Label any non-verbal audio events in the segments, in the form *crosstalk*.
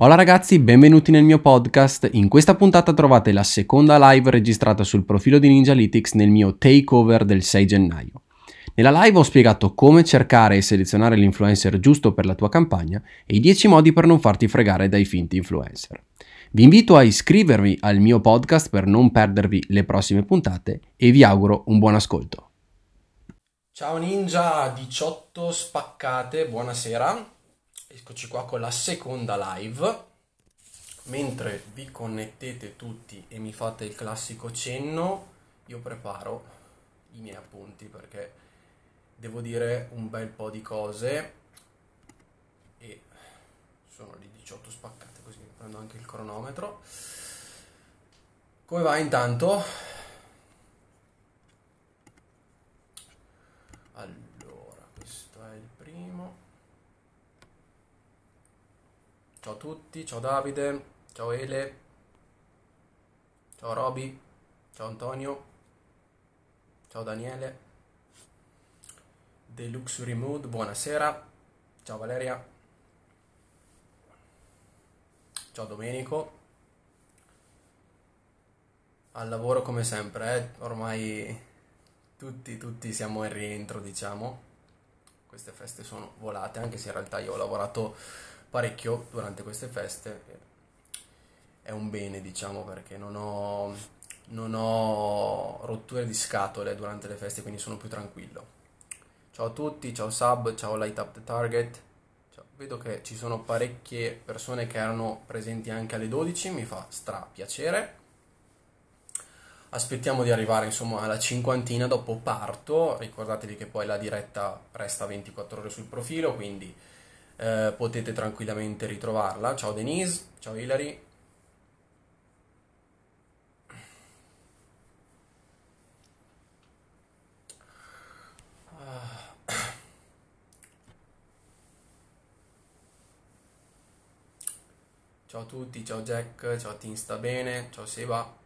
Hola ragazzi, benvenuti nel mio podcast. In questa puntata trovate la seconda live registrata sul profilo di Ninjalytics nel mio takeover del 6 gennaio. Nella live ho spiegato come cercare e selezionare l'influencer giusto per la tua campagna e i 10 modi per non farti fregare dai finti influencer. Vi invito a iscrivervi al mio podcast per non perdervi le prossime puntate e vi auguro un buon ascolto. Ciao Ninja 18 spaccate, buonasera. Eccoci qua con la seconda live. Mentre vi connettete tutti e mi fate il classico cenno, io preparo i miei appunti perché devo dire un bel po' di cose e sono le 18 spaccate così prendo anche il cronometro. Come va intanto? Allora, questo è il primo. Ciao a tutti, ciao Davide, ciao Ele, ciao Roby, ciao Antonio, ciao Daniele, The Luxury Mood, buonasera, ciao Valeria, ciao Domenico, al lavoro come sempre, eh? ormai tutti, tutti siamo in rientro diciamo, queste feste sono volate anche se in realtà io ho lavorato parecchio durante queste feste. È un bene, diciamo, perché non ho, non ho rotture di scatole durante le feste, quindi sono più tranquillo. Ciao a tutti, ciao Sub, ciao Light Up the Target. Ciao. Vedo che ci sono parecchie persone che erano presenti anche alle 12, mi fa stra piacere. Aspettiamo di arrivare insomma alla cinquantina, dopo parto. Ricordatevi che poi la diretta resta 24 ore sul profilo, quindi eh, potete tranquillamente ritrovarla. Ciao Denise, ciao Hilary. *coughs* Ciao a tutti, ciao Jack, ciao Team sta bene, ciao Seba.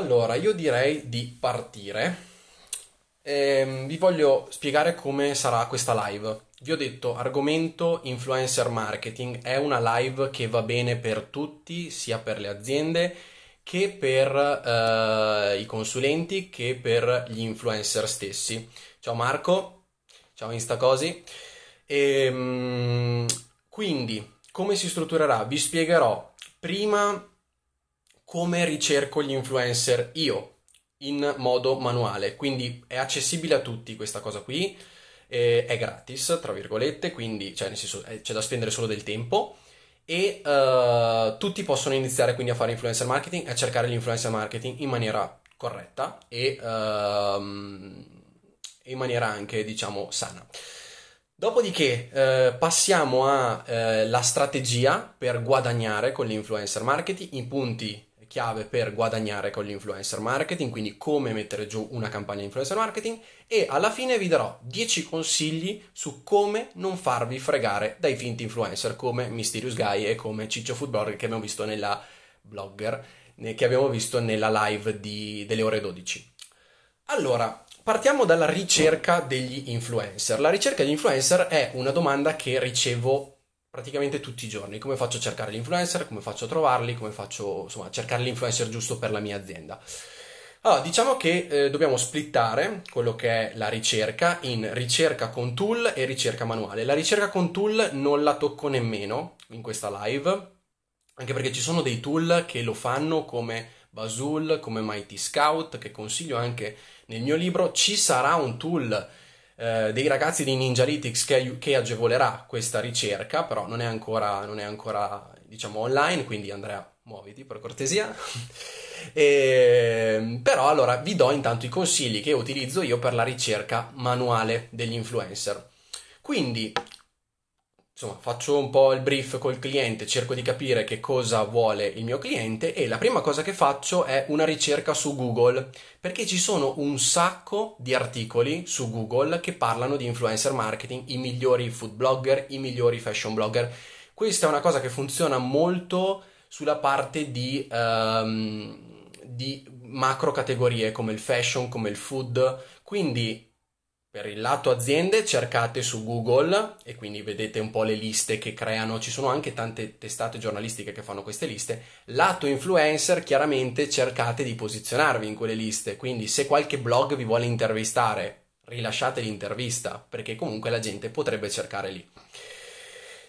Allora, io direi di partire. Ehm, vi voglio spiegare come sarà questa live. Vi ho detto argomento influencer marketing, è una live che va bene per tutti, sia per le aziende che per eh, i consulenti che per gli influencer stessi. Ciao Marco, ciao Instacosi. Ehm, quindi, come si strutturerà? Vi spiegherò prima come ricerco gli influencer io in modo manuale, quindi è accessibile a tutti questa cosa qui, eh, è gratis, tra virgolette, quindi cioè, senso, eh, c'è da spendere solo del tempo e uh, tutti possono iniziare quindi a fare influencer marketing a cercare l'influencer marketing in maniera corretta e uh, in maniera anche diciamo sana. Dopodiché eh, passiamo alla eh, strategia per guadagnare con l'influencer marketing, i punti chiave per guadagnare con l'influencer marketing, quindi come mettere giù una campagna influencer marketing e alla fine vi darò 10 consigli su come non farvi fregare dai finti influencer come Mysterious Guy e come Ciccio Footblogger che abbiamo visto nella blogger che abbiamo visto nella live di, delle ore 12. Allora, partiamo dalla ricerca degli influencer. La ricerca degli influencer è una domanda che ricevo praticamente tutti i giorni. Come faccio a cercare l'influencer, come faccio a trovarli, come faccio insomma, a cercare l'influencer giusto per la mia azienda. Allora, diciamo che eh, dobbiamo splittare quello che è la ricerca in ricerca con tool e ricerca manuale. La ricerca con tool non la tocco nemmeno in questa live, anche perché ci sono dei tool che lo fanno come Basul, come Mighty Scout, che consiglio anche nel mio libro. Ci sarà un tool eh, dei ragazzi di Ninjalytics che, che, agevolerà questa ricerca, però non è ancora, non è ancora diciamo, online, quindi Andrea, muoviti per cortesia. *laughs* e, però allora vi do intanto i consigli che utilizzo io per la ricerca manuale degli influencer. Quindi insomma, faccio un po' il brief col cliente, cerco di capire che cosa vuole il mio cliente e la prima cosa che faccio è una ricerca su Google, perché ci sono un sacco di articoli su Google che parlano di influencer marketing, i migliori food blogger, i migliori fashion blogger. Questa è una cosa che funziona molto sulla parte di, um, di macro categorie come il fashion, come il food, quindi per il lato aziende cercate su Google e quindi vedete un po' le liste che creano, ci sono anche tante testate giornalistiche che fanno queste liste. Lato influencer chiaramente cercate di posizionarvi in quelle liste, quindi se qualche blog vi vuole intervistare, rilasciate l'intervista perché comunque la gente potrebbe cercare lì.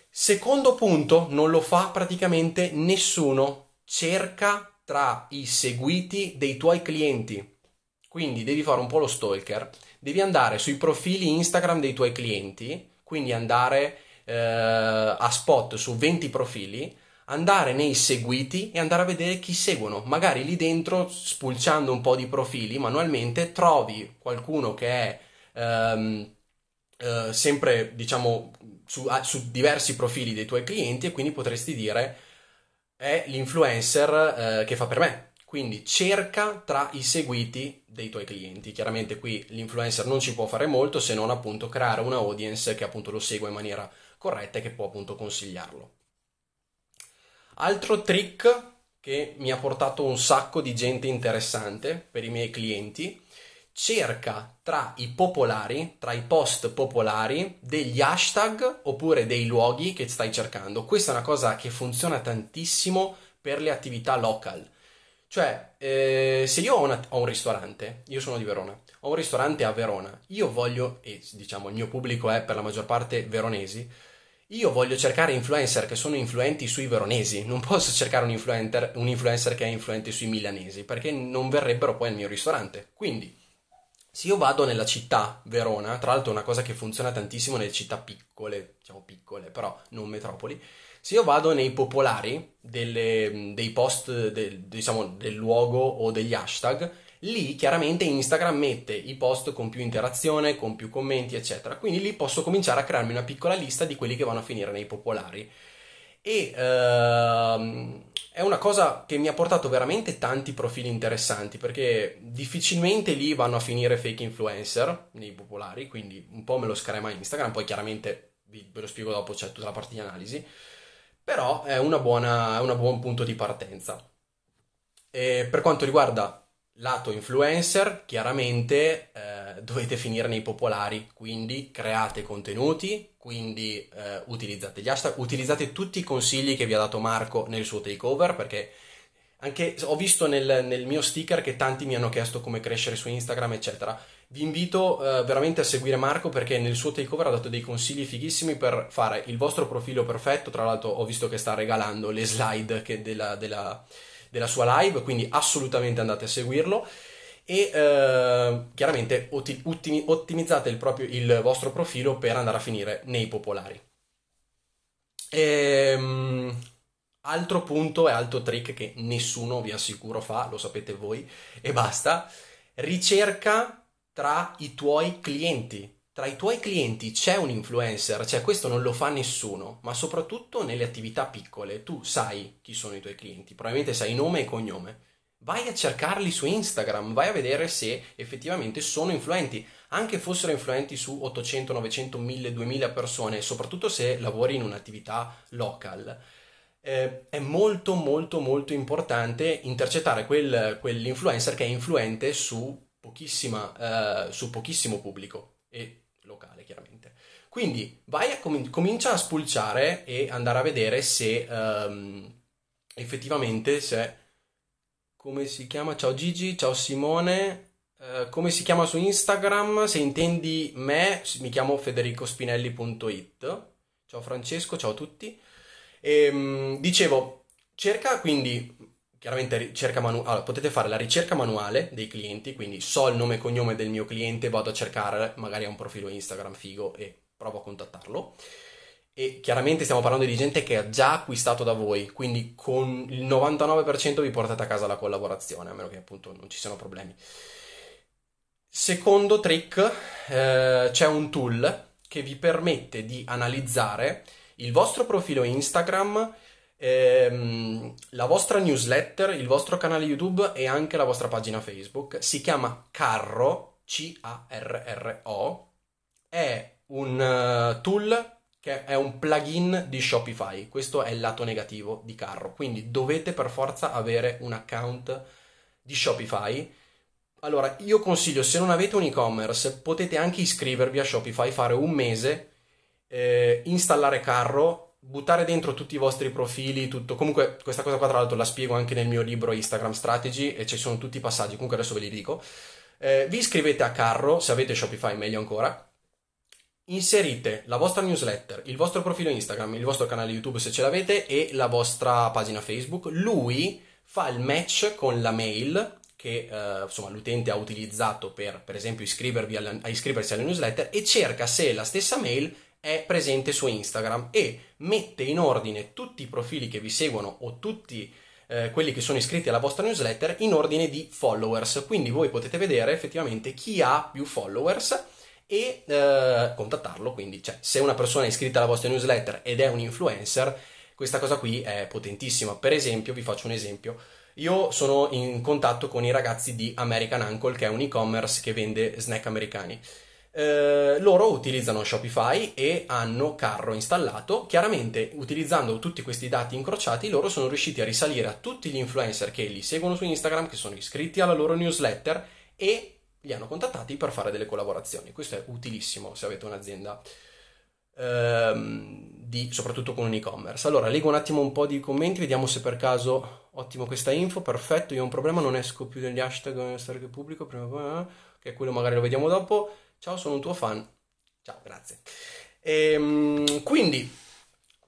Secondo punto, non lo fa praticamente nessuno, cerca tra i seguiti dei tuoi clienti. Quindi devi fare un po' lo stalker devi andare sui profili Instagram dei tuoi clienti, quindi andare eh, a spot su 20 profili, andare nei seguiti e andare a vedere chi seguono. Magari lì dentro, spulciando un po' di profili manualmente, trovi qualcuno che è ehm, eh, sempre, diciamo, su, su, diversi profili dei tuoi clienti e quindi potresti dire è l'influencer eh, che fa per me quindi cerca tra i seguiti dei tuoi clienti. Chiaramente qui l'influencer non ci può fare molto se non appunto creare una audience che appunto lo segue in maniera corretta e che può appunto consigliarlo. Altro trick che mi ha portato un sacco di gente interessante per i miei clienti, cerca tra i popolari, tra i post popolari, degli hashtag oppure dei luoghi che stai cercando. Questa è una cosa che funziona tantissimo per le attività local cioè, eh, se io ho, una, ho, un ristorante, io sono di Verona, ho un ristorante a Verona, io voglio, e diciamo il mio pubblico è per la maggior parte veronesi, io voglio cercare influencer che sono influenti sui veronesi, non posso cercare un influencer, un influencer che è influente sui milanesi, perché non verrebbero poi al mio ristorante. Quindi, se io vado nella città Verona, tra l'altro è una cosa che funziona tantissimo nelle città piccole, diciamo piccole, però non metropoli, se io vado nei popolari delle, dei post del, diciamo, del luogo o degli hashtag, lì chiaramente Instagram mette i post con più interazione, con più commenti, eccetera. Quindi lì posso cominciare a crearmi una piccola lista di quelli che vanno a finire nei popolari. E ehm, è una cosa che mi ha portato veramente tanti profili interessanti perché difficilmente lì vanno a finire fake influencer nei popolari, quindi un po' me lo screma Instagram, poi chiaramente vi, ve lo spiego dopo, c'è tutta la parte di analisi però è, buona, è un buon punto di partenza. E per quanto riguarda lato influencer, chiaramente eh, dovete finire nei popolari, quindi create contenuti, quindi eh, utilizzate gli hashtag, utilizzate tutti i consigli che vi ha dato Marco nel suo takeover, perché anche ho visto nel, nel mio sticker che tanti mi hanno chiesto come crescere su Instagram, eccetera. Vi invito eh, veramente a seguire Marco perché nel suo takeover ha dato dei consigli fighissimi per fare il vostro profilo perfetto. Tra l'altro, ho visto che sta regalando le slide della, della, della, sua live, quindi assolutamente andate a seguirlo. E eh, chiaramente ottimi, ottimizzate il, proprio, il vostro profilo per andare a finire nei popolari. Ehm, altro punto e altro trick che nessuno vi assicuro fa, lo sapete voi, e basta. Ricerca tra i tuoi clienti. Tra i tuoi clienti c'è un influencer, cioè questo non lo fa nessuno, ma soprattutto nelle attività piccole. Tu sai chi sono i tuoi clienti, probabilmente sai nome e cognome. Vai a cercarli su Instagram, vai a vedere se effettivamente sono influenti, anche fossero influenti su 800, 900, 1000, 2000 persone, soprattutto se lavori in un'attività local. Eh, è molto molto molto importante intercettare quel, quell'influencer che è influente su pochissima, eh, su pochissimo pubblico e locale chiaramente. Quindi vai a com- comincia a spulciare e andare a vedere se um, effettivamente se come si chiama? Ciao Gigi ciao Simone uh, come si chiama su Instagram? Se intendi me mi chiamo federicospinelli.it ciao Francesco ciao a tutti e, um, dicevo cerca quindi chiaramente ricerca manu- allora, potete fare la ricerca manuale dei clienti, quindi so il nome e cognome del mio cliente, vado a cercare, magari ha un profilo Instagram figo e provo a contattarlo. E chiaramente stiamo parlando di gente che ha già acquistato da voi, quindi con il 99% vi portate a casa la collaborazione, a meno che appunto non ci siano problemi. Secondo trick, eh, c'è un tool che vi permette di analizzare il vostro profilo Instagram ehm, la vostra newsletter, il vostro canale YouTube e anche la vostra pagina Facebook. Si chiama Carro, C-A-R-R-O. È un uh, tool che è un plugin di Shopify. Questo è il lato negativo di Carro. Quindi dovete per forza avere un account di Shopify allora, io consiglio, se non avete un e-commerce, potete anche iscrivervi a Shopify, fare un mese, eh, installare carro, buttare dentro tutti i vostri profili, tutto. Comunque, questa cosa qua tra l'altro la spiego anche nel mio libro Instagram Strategy e ci sono tutti i passaggi, comunque adesso ve li dico. Eh, vi iscrivete a carro, se avete Shopify meglio ancora, inserite la vostra newsletter, il vostro profilo Instagram, il vostro canale YouTube se ce l'avete e la vostra pagina Facebook. Lui fa il match con la mail che eh, insomma, l'utente ha utilizzato per, per esempio, alla, a iscriversi alle newsletter e cerca se la stessa mail è presente su Instagram e mette in ordine tutti i profili che vi seguono o tutti eh, quelli che sono iscritti alla vostra newsletter in ordine di followers. Quindi voi potete vedere effettivamente chi ha più followers e eh, contattarlo. Quindi, cioè, se una persona è iscritta alla vostra newsletter ed è un influencer, questa cosa qui è potentissima. Per esempio, vi faccio un esempio. Io sono in contatto con i ragazzi di American Uncle, che è un e-commerce che vende snack americani. Eh, loro utilizzano Shopify e hanno carro installato. Chiaramente, utilizzando tutti questi dati incrociati, loro sono riusciti a risalire a tutti gli influencer che li seguono su Instagram, che sono iscritti alla loro newsletter e li hanno contattati per fare delle collaborazioni. Questo è utilissimo se avete un'azienda, ehm, di, soprattutto con un e-commerce. Allora, leggo un attimo un po' di commenti, vediamo se per caso ottimo questa info. Perfetto, io ho un problema, non esco più degli hashtag che pubblico, prima, che quello magari lo vediamo dopo. Ciao, sono un tuo fan. Ciao, grazie. Ehm, quindi,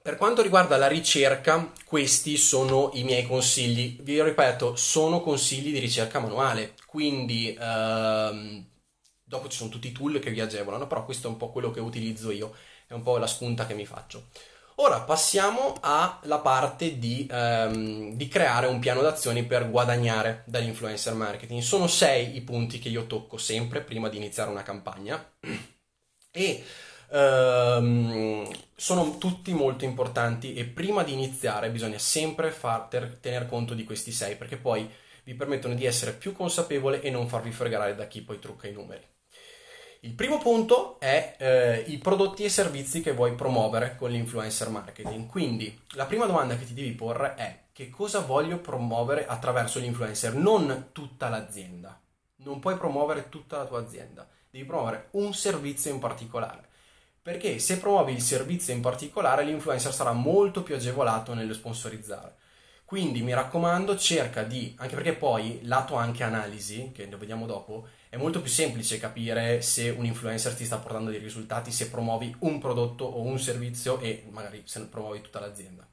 per quanto riguarda la ricerca, questi sono i miei consigli. Vi ripeto, sono consigli di ricerca manuale, quindi ehm, dopo ci sono tutti i tool che vi agevolano, però questo è un po' quello che utilizzo io, è un po' la spunta che mi faccio. Ora passiamo alla parte di, ehm, di, creare un piano d'azioni per guadagnare dall'influencer marketing. Sono sei i punti che io tocco sempre prima di iniziare una campagna *clears throat* e ehm, sono tutti molto importanti e prima di iniziare bisogna sempre far ter- tener conto di questi sei perché poi vi permettono di essere più consapevole e non farvi fregare da chi poi trucca i numeri. Il primo punto è eh, i prodotti e servizi che vuoi promuovere con l'influencer marketing. Quindi la prima domanda che ti devi porre è che cosa voglio promuovere attraverso l'influencer, non tutta l'azienda. Non puoi promuovere tutta la tua azienda, devi promuovere un servizio in particolare. Perché se promuovi il servizio in particolare, l'influencer sarà molto più agevolato nello sponsorizzare. Quindi mi raccomando, cerca di, anche perché poi lato anche analisi, che ne vediamo dopo, è molto più semplice capire se un influencer ti sta portando dei risultati se promuovi un prodotto o un servizio e magari se promuovi tutta l'azienda.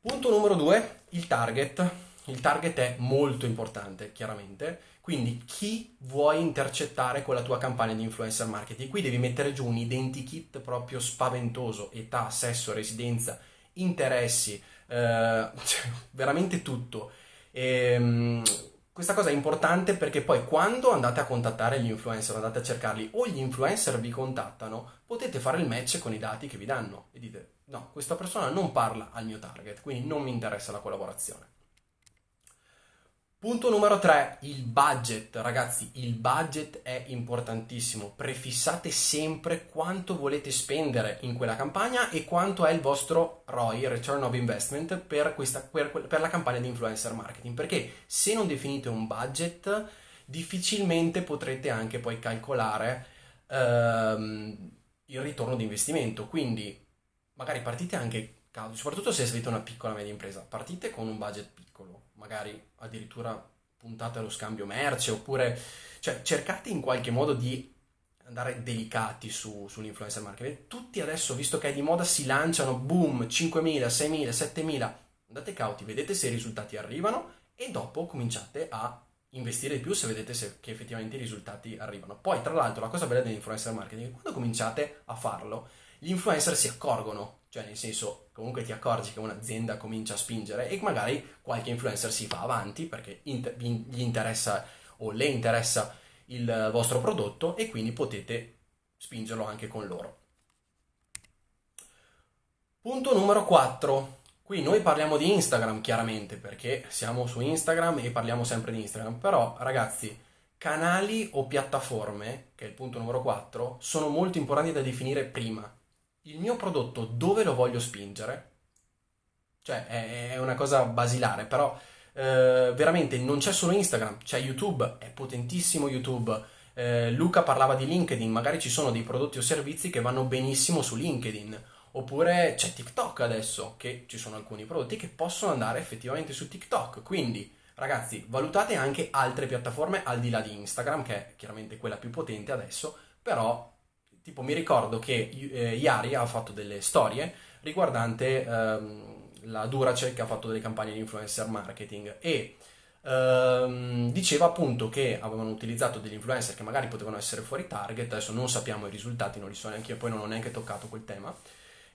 Punto numero due, il target. Il target è molto importante, chiaramente. Quindi chi vuoi intercettare con la tua campagna di influencer marketing? Qui devi mettere giù un identikit proprio spaventoso, età, sesso, residenza, interessi, eh, *laughs* veramente tutto. E, ehm, questa cosa è importante perché poi quando andate a contattare gli influencer, andate a cercarli o gli influencer vi contattano, potete fare il match con i dati che vi danno e dite no, questa persona non parla al mio target, quindi non mi interessa la collaborazione. Punto numero 3, il budget. Ragazzi, il budget è importantissimo. Prefissate sempre quanto volete spendere in quella campagna e quanto è il vostro ROI, Return of Investment, per, questa, per, per la campagna di influencer marketing. Perché se non definite un budget, difficilmente potrete anche poi calcolare ehm, il ritorno di investimento. Quindi magari partite anche, soprattutto se siete una piccola media impresa, partite con un budget piccolo magari addirittura puntate allo scambio merce, oppure cioè, cercate in qualche modo di andare delicati su, sull'influencer marketing. Tutti adesso, visto che è di moda, si lanciano, boom, 5.000, 6.000, 7.000. Andate cauti, vedete se i risultati arrivano e dopo cominciate a investire di più se vedete se, che effettivamente i risultati arrivano. Poi, tra l'altro, la cosa bella dell'influencer marketing è che quando cominciate a farlo, gli influencer si accorgono cioè, nel senso, comunque ti accorgi che un'azienda comincia a spingere e magari qualche influencer si fa avanti perché inter- gli interessa o le interessa il vostro prodotto e quindi potete spingerlo anche con loro. Punto numero 4. Qui noi parliamo di Instagram chiaramente perché siamo su Instagram e parliamo sempre di Instagram, però ragazzi, canali o piattaforme, che è il punto numero 4, sono molto importanti da definire prima il mio prodotto dove lo voglio spingere, cioè è, una cosa basilare, però eh, veramente non c'è solo Instagram, c'è YouTube, è potentissimo YouTube. Eh, Luca parlava di LinkedIn, magari ci sono dei prodotti o servizi che vanno benissimo su LinkedIn. Oppure c'è TikTok adesso, che ci sono alcuni prodotti che possono andare effettivamente su TikTok. Quindi, ragazzi, valutate anche altre piattaforme al di là di Instagram, che è chiaramente quella più potente adesso, però, tipo, mi ricordo che eh, Yari ha fatto delle storie riguardante ehm, la Duracell che ha fatto delle campagne di influencer marketing e ehm, diceva appunto che avevano utilizzato degli influencer che magari potevano essere fuori target, adesso non sappiamo i risultati, non li so neanche io, poi non ho neanche toccato quel tema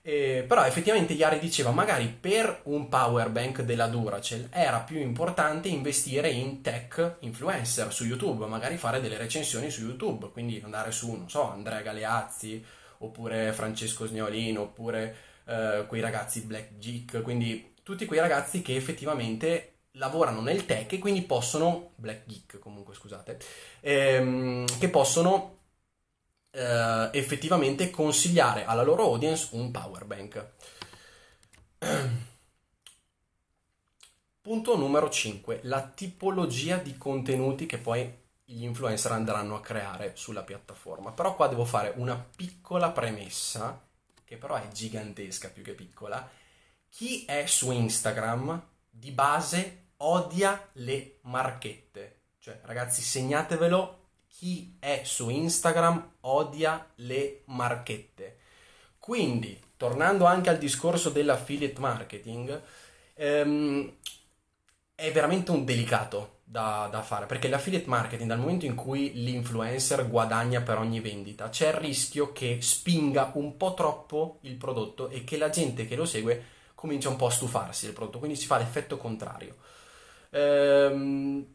eh, però effettivamente Yari diceva magari per un power bank della Duracell era più importante investire in tech influencer su YouTube, magari fare delle recensioni su YouTube, quindi andare su, non so, Andrea Galeazzi oppure Francesco Sniolino oppure eh, quei ragazzi Black Geek, quindi tutti quei ragazzi che effettivamente lavorano nel tech e quindi possono, Black Geek comunque scusate, ehm, che possono eh, effettivamente consigliare alla loro audience un power bank. *clears throat* Punto numero 5, la tipologia di contenuti che poi gli influencer andranno a creare sulla piattaforma. Però qua devo fare una piccola premessa, che però è gigantesca più che piccola. Chi è su Instagram di base odia le marchette. Cioè, ragazzi, segnatevelo chi è su Instagram odia le marchette. Quindi, tornando anche al discorso dell'affiliate marketing, ehm, è veramente un delicato da, da, fare perché l'affiliate marketing, dal momento in cui l'influencer guadagna per ogni vendita, c'è il rischio che spinga un po' troppo il prodotto e che la gente che lo segue comincia un po' a stufarsi del prodotto, quindi si fa l'effetto contrario. Ehm,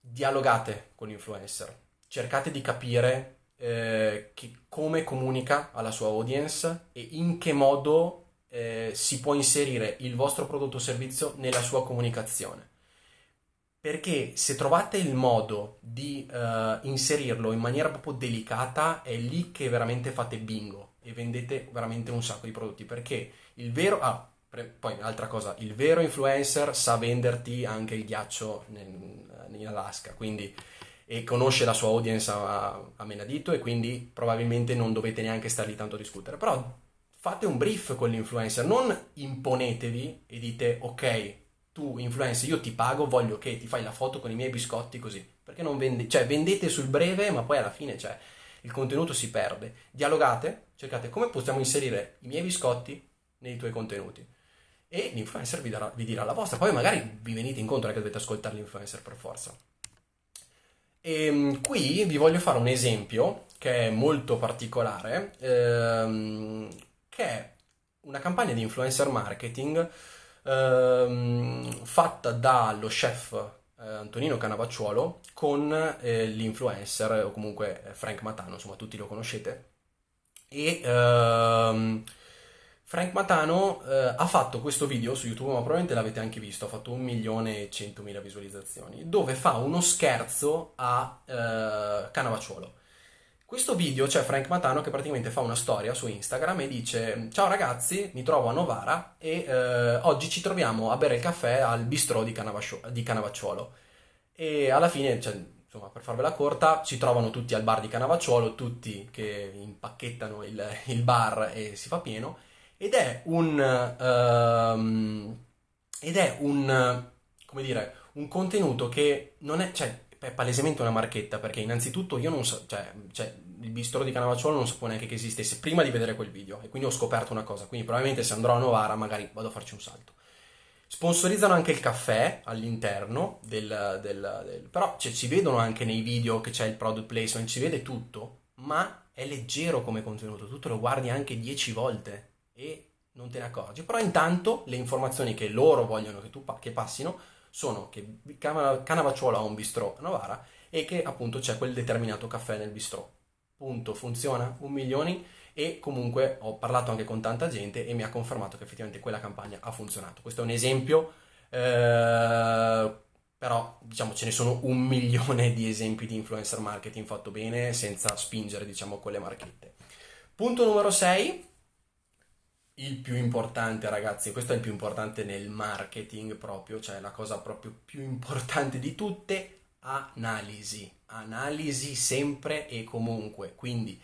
dialogate con l'influencer cercate di capire eh, come comunica alla sua audience e in che modo eh, si può inserire il vostro prodotto o servizio nella sua comunicazione. Perché se trovate il modo di uh, inserirlo in maniera proprio delicata, è lì che veramente fate bingo e vendete veramente un sacco di prodotti. Perché il vero. Ah, poi altra cosa, il vero influencer sa venderti anche il ghiaccio nel, in Alaska. Quindi e conosce la sua audience a, a menadito e quindi probabilmente non dovete neanche stare lì tanto a discutere. Però fate un brief con l'influencer, non imponetevi e dite ok, tu influencer, io ti pago, voglio che ti fai la foto con i miei biscotti così. Perché non vendete, cioè vendete sul breve, ma poi alla fine cioè, il contenuto si perde. Dialogate, cercate come possiamo inserire i miei biscotti nei tuoi contenuti. E l'influencer vi, darà, vi dirà la vostra. Poi magari vi venite incontro, non è che dovete ascoltare l'influencer per forza. E ehm, qui vi voglio fare un esempio che è molto particolare, ehm, che è una campagna di influencer marketing ehm, fatta dallo chef eh, Antonino Canavacciuolo con eh, l'influencer o comunque Frank Matano, insomma tutti lo conoscete. E ehm, Frank Matano eh, ha fatto questo video su YouTube, ma probabilmente l'avete anche visto, ha fatto un milione e centomila visualizzazioni, dove fa uno scherzo a eh, Canavacciuolo. Questo video c'è Frank Matano che praticamente fa una storia su Instagram e dice Ciao ragazzi, mi trovo a Novara e eh, oggi ci troviamo a bere il caffè al bistrò di, di Canavacciuolo. E alla fine, cioè, insomma, per farvela corta, ci trovano tutti al bar di Canavacciuolo, tutti che impacchettano il, il bar e si fa pieno ed è un um, ed è un come dire un contenuto che non è cioè è palesemente una marchetta perché innanzitutto io non so cioè, cioè il bistro di Canavacciolo non sapevo neanche che esistesse prima di vedere quel video e quindi ho scoperto una cosa quindi probabilmente se andrò a Novara magari vado a farci un salto. Sponsorizzano anche il caffè all'interno del, del, del però cioè, ci vedono anche nei video che c'è il product placement ci vede tutto ma è leggero come contenuto tu te lo guardi anche 10 volte e non te ne accorgi. Però intanto le informazioni che loro vogliono che tu che passino sono che Canavacciuolo ha un bistrò a Novara e che appunto c'è quel determinato caffè nel bistrò. Punto, funziona, un milione e comunque ho parlato anche con tanta gente e mi ha confermato che effettivamente quella campagna ha funzionato. Questo è un esempio, eh, però diciamo ce ne sono un milione di esempi di influencer marketing fatto bene senza spingere diciamo con le marchette. Punto numero 6 il più importante, ragazzi, questo è il più importante nel marketing proprio, cioè la cosa proprio più importante di tutte, analisi. Analisi sempre e comunque. Quindi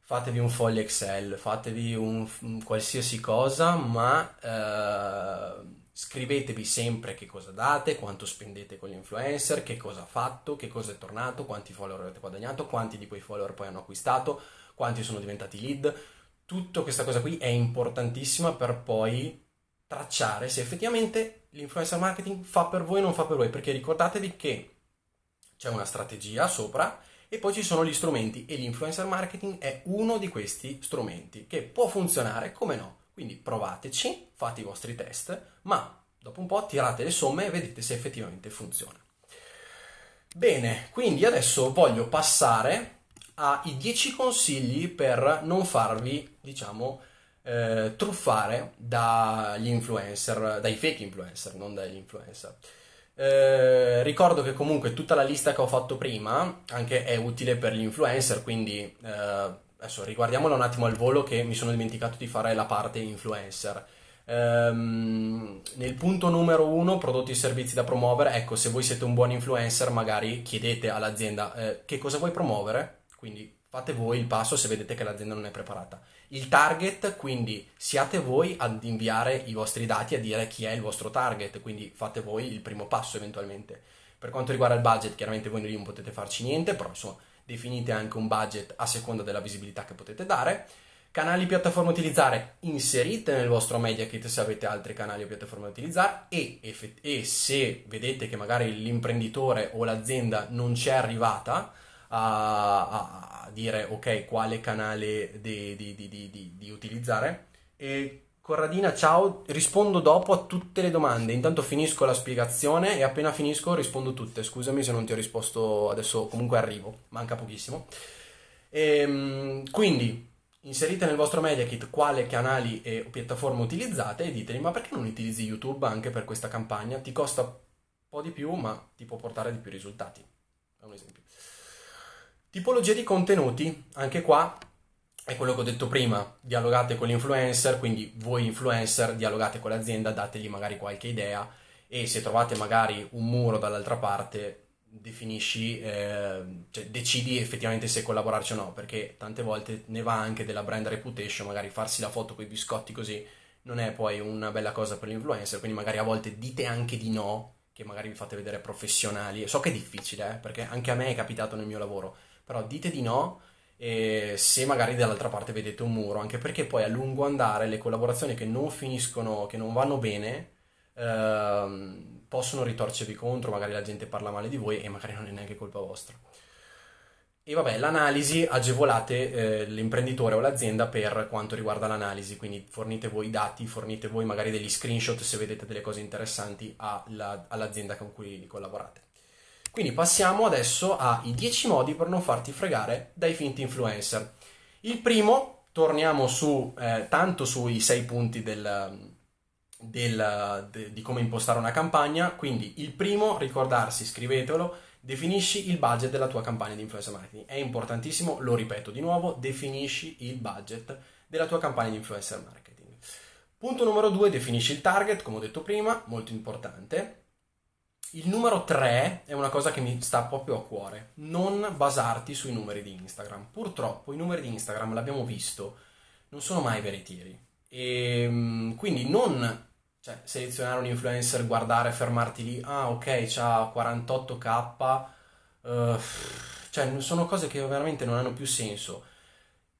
fatevi un foglio Excel, fatevi un, un qualsiasi cosa, ma eh, scrivetevi sempre che cosa date, quanto spendete con gli influencer, che cosa ha fatto, che cosa è tornato, quanti follower avete guadagnato, quanti di quei follower poi hanno acquistato, quanti sono diventati lead tutta questa cosa qui è importantissima per poi tracciare se effettivamente l'influencer marketing fa per voi o non fa per voi, perché ricordatevi che c'è una strategia sopra e poi ci sono gli strumenti e l'influencer marketing è uno di questi strumenti che può funzionare come no. Quindi provateci, fate i vostri test, ma dopo un po' tirate le somme e vedete se effettivamente funziona. Bene, quindi adesso voglio passare ai 10 consigli per non farvi, diciamo, eh, truffare dagli influencer, dai fake influencer, non dagli influencer. Eh, ricordo che comunque tutta la lista che ho fatto prima anche è utile per gli influencer, quindi eh, adesso riguardiamola un attimo al volo che mi sono dimenticato di fare la parte influencer. Um, nel punto numero uno, prodotti e servizi da promuovere, ecco, se voi siete un buon influencer, magari chiedete all'azienda eh, che cosa vuoi promuovere quindi fate voi il passo se vedete che l'azienda non è preparata. Il target, quindi siate voi ad inviare i vostri dati a dire chi è il vostro target, quindi fate voi il primo passo eventualmente. Per quanto riguarda il budget, chiaramente voi non potete farci niente, però insomma definite anche un budget a seconda della visibilità che potete dare. Canali piattaforma utilizzare, inserite nel vostro media kit se avete altri canali o piattaforme da utilizzare e, e se vedete che magari l'imprenditore o l'azienda non c'è arrivata, a, a dire ok quale canale di, di, di, di utilizzare. E Corradina, ciao, rispondo dopo a tutte le domande. Intanto finisco la spiegazione e appena finisco rispondo tutte. Scusami se non ti ho risposto adesso, comunque arrivo, manca pochissimo. E, ehm, quindi inserite nel vostro media kit quale canali e piattaforme utilizzate e ditemi ma perché non utilizzi YouTube anche per questa campagna? Ti costa un po' di più ma ti può portare di più risultati. È un esempio. Tipologia di contenuti, anche qua è quello che ho detto prima, dialogate con l'influencer, quindi voi influencer dialogate con l'azienda, dategli magari qualche idea e se trovate magari un muro dall'altra parte definisci, eh, cioè decidi effettivamente se collaborarci o no, perché tante volte ne va anche della brand reputation, magari farsi la foto con i biscotti così non è poi una bella cosa per l'influencer, quindi magari a volte dite anche di no, che magari vi fate vedere professionali, so che è difficile, eh, perché anche a me è capitato nel mio lavoro, però dite di no se magari dall'altra parte vedete un muro, anche perché poi a lungo andare le collaborazioni che non finiscono, che non vanno bene, ehm, possono ritorcervi contro, magari la gente parla male di voi e magari non è neanche colpa vostra. E vabbè, l'analisi agevolate eh, l'imprenditore o l'azienda per quanto riguarda l'analisi, quindi fornite voi i dati, fornite voi magari degli screenshot se vedete delle cose interessanti alla, all'azienda con cui collaborate. Quindi passiamo adesso ai 10 modi per non farti fregare dai finti influencer. Il primo, torniamo su, eh, tanto sui 6 punti del, del, de, di come impostare una campagna. Quindi il primo, ricordarsi, scrivetelo, definisci il budget della tua campagna di influencer marketing. È importantissimo, lo ripeto di nuovo, definisci il budget della tua campagna di influencer marketing. Punto numero 2, definisci il target, come ho detto prima, molto importante. Il numero 3 è una cosa che mi sta proprio a cuore, non basarti sui numeri di Instagram. Purtroppo i numeri di Instagram, l'abbiamo visto, non sono mai veritieri. E ehm, quindi non cioè, selezionare un influencer, guardare, fermarti lì, ah ok, c'ha 48k, uh, eh, cioè sono cose che veramente non hanno più senso.